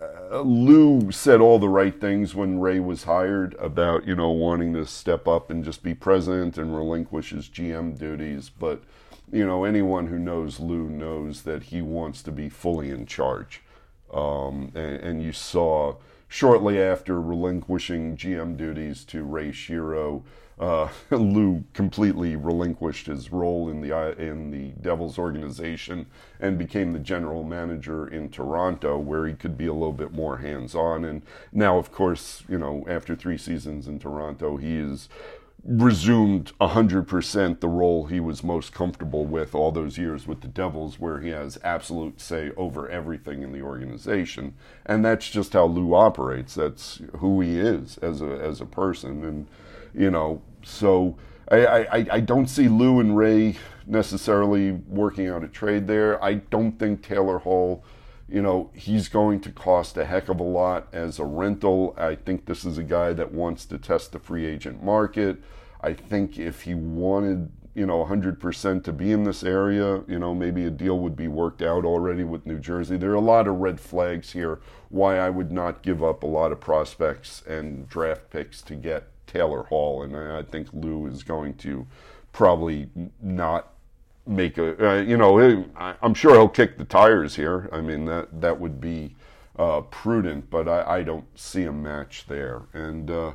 Speaker 2: Uh, Lou said all the right things when Ray was hired about you know wanting to step up and just be president and relinquish his GM duties, but you know anyone who knows Lou knows that he wants to be fully in charge, um, and, and, you saw shortly after relinquishing GM duties to Ray Shero uh, Lou completely relinquished his role in the in the Devils organization and became the general manager in Toronto, where he could be a little bit more hands-on. And now, of course, you know, after three seasons in Toronto, he is resumed 100% the role he was most comfortable with all those years with the Devils, where he has absolute say over everything in the organization. And that's just how Lou operates. That's who he is as a as a person. And you know, so I, I, I don't see Lou and Ray necessarily working out a trade there. I don't think Taylor Hall, you know, he's going to cost a heck of a lot as a rental. I think this is a guy that wants to test the free agent market. I think if he wanted, you know, 100% to be in this area, you know, maybe a deal would be worked out already with New Jersey. There are a lot of red flags here why I would not give up a lot of prospects and draft picks to get Taylor Hall, and I think Lou is going to probably not make a. Uh, you know, I'm sure he'll kick the tires here. I mean that that would be uh, prudent, but I, I, don't see a match there. And uh,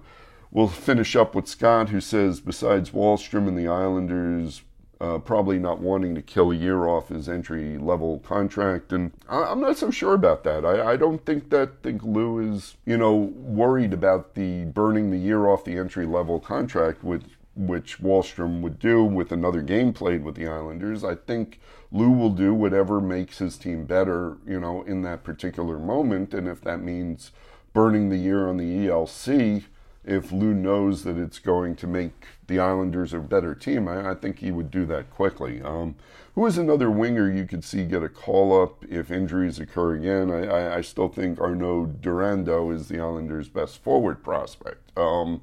Speaker 2: we'll finish up with Scott, who says besides Wahlstrom and the Islanders uh, probably not wanting to kill a year off his entry level contract. And I, am not so sure about that. I, I, don't think that think Lou is, you know, worried about the burning the year off the entry level contract, which which Wahlstrom would do with another game played with the Islanders. I think Lou will do whatever makes his team better, you know, in that particular moment. And if that means burning the year on the ELC, if Lou knows that it's going to make the Islanders a better team, I, I think he would do that quickly. Um, who is another winger you could see get a call up if injuries occur again? I, I, I still think Arnaud Durandeau is the Islanders' best forward prospect. Um,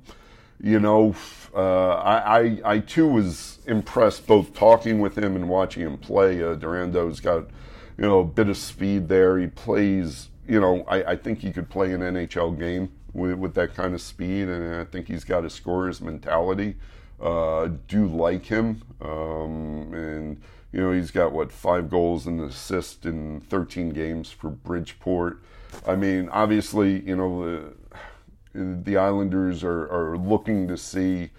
Speaker 2: you know, uh, I, I, too was impressed both talking with him and watching him play. Uh, Durandeau's got, you know, a bit of speed there. He plays, you know, I, I think he could play an NHL game with, with that kind of speed, and I think he's got a scorer's mentality. Uh, do like him, um, and you know he's got what five goals and an assist in 13 games for Bridgeport. I mean, obviously, you know the, the Islanders are, are looking to see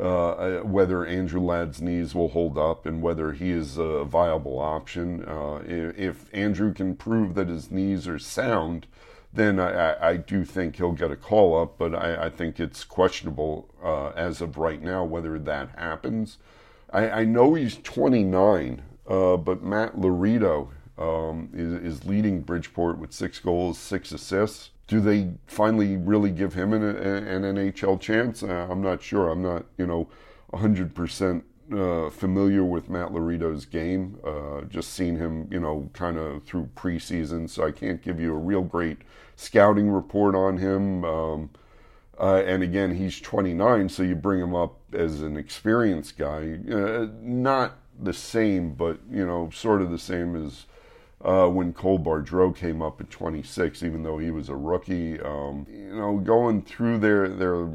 Speaker 2: uh, whether Andrew Ladd's knees will hold up and whether he is a viable option. Uh, if Andrew can prove that his knees are sound, then I, I, do think he'll get a call up, but I, I think it's questionable uh, as of right now whether that happens. I, I know he's 29, uh, but Matt Lorito um, is, is, leading Bridgeport with six goals, six assists. Do they finally really give him an, an NHL chance? Uh, I'm not sure. I'm not, you know, 100% uh, familiar with Matt Lorito's game. Uh, just seen him, you know, kind of through preseason, so I can't give you a real great scouting report on him. Um, Uh, and again, he's 29, so you bring him up as an experienced guy. Uh, not the same, but you know, sort of the same as uh, when Cole Bardreau came up at 26, even though he was a rookie. Um, you know, going through their their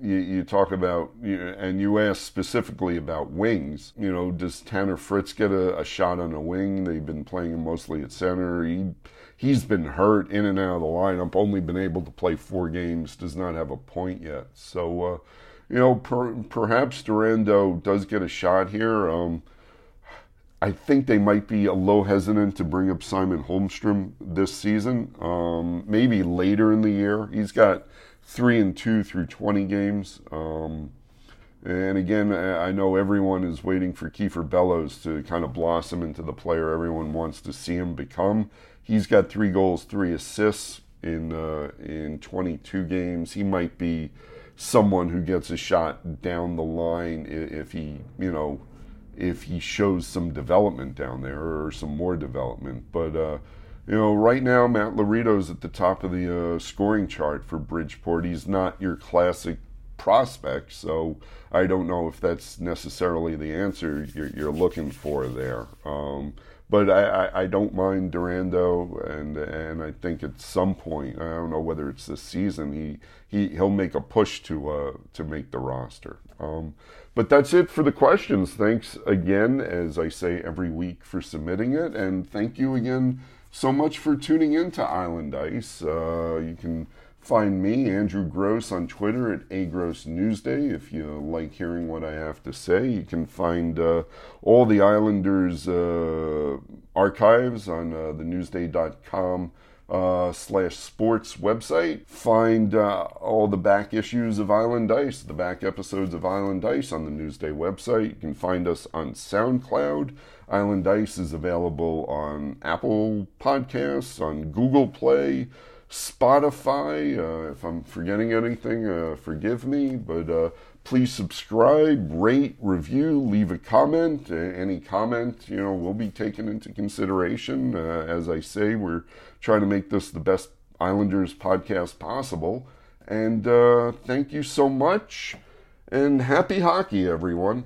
Speaker 2: you, you talk about you, and you ask specifically about wings. You know, does Tanner Fritz get a, a shot on a wing? They've been playing mostly at center. He he's been hurt in and out of the lineup. Only been able to play four games. Does not have a point yet. So. Uh, you know, per, perhaps Durandeau does get a shot here. Um, I think they might be a little hesitant to bring up Simon Holmstrom this season. Um, maybe later in the year. He's got three and two through 20 games. Um, and again, I know everyone is waiting for Kiefer Bellows to kind of blossom into the player everyone wants to see him become. He's got three goals, three assists in uh, in 22 games. He might be someone who gets a shot down the line if he, you know, if he shows some development down there or some more development. But uh, you know, right now Matt Lorito's at the top of the uh, scoring chart for Bridgeport. He's not your classic prospect, so I don't know if that's necessarily the answer you're, you're looking for there. Um, but I, I, I, don't mind Durandeau, and and I think at some point, I don't know whether it's this season, he, he he'll make a push to uh, to make the roster. Um, but that's it for the questions. Thanks again, as I say every week, for submitting it, and thank you again so much for tuning in to Island Ice. Uh, you can find me, Andrew Gross, on Twitter at AgrossNewsday. If you like hearing what I have to say, you can find uh, all the Islanders uh, archives on uh, the Newsday.com. Uh, slash sports website. Find uh, all the back issues of Island Ice, the back episodes of Island Ice on the Newsday website. You can find us on SoundCloud. Island Ice is available on Apple Podcasts, on Google Play, Spotify. Uh, if I'm forgetting anything, uh, forgive me, but uh, please subscribe, rate, review, leave a comment. any comment, you know, will be taken into consideration. Uh, as I say, we're trying to make this the best Islanders podcast possible. And uh, thank you so much, and happy hockey, everyone.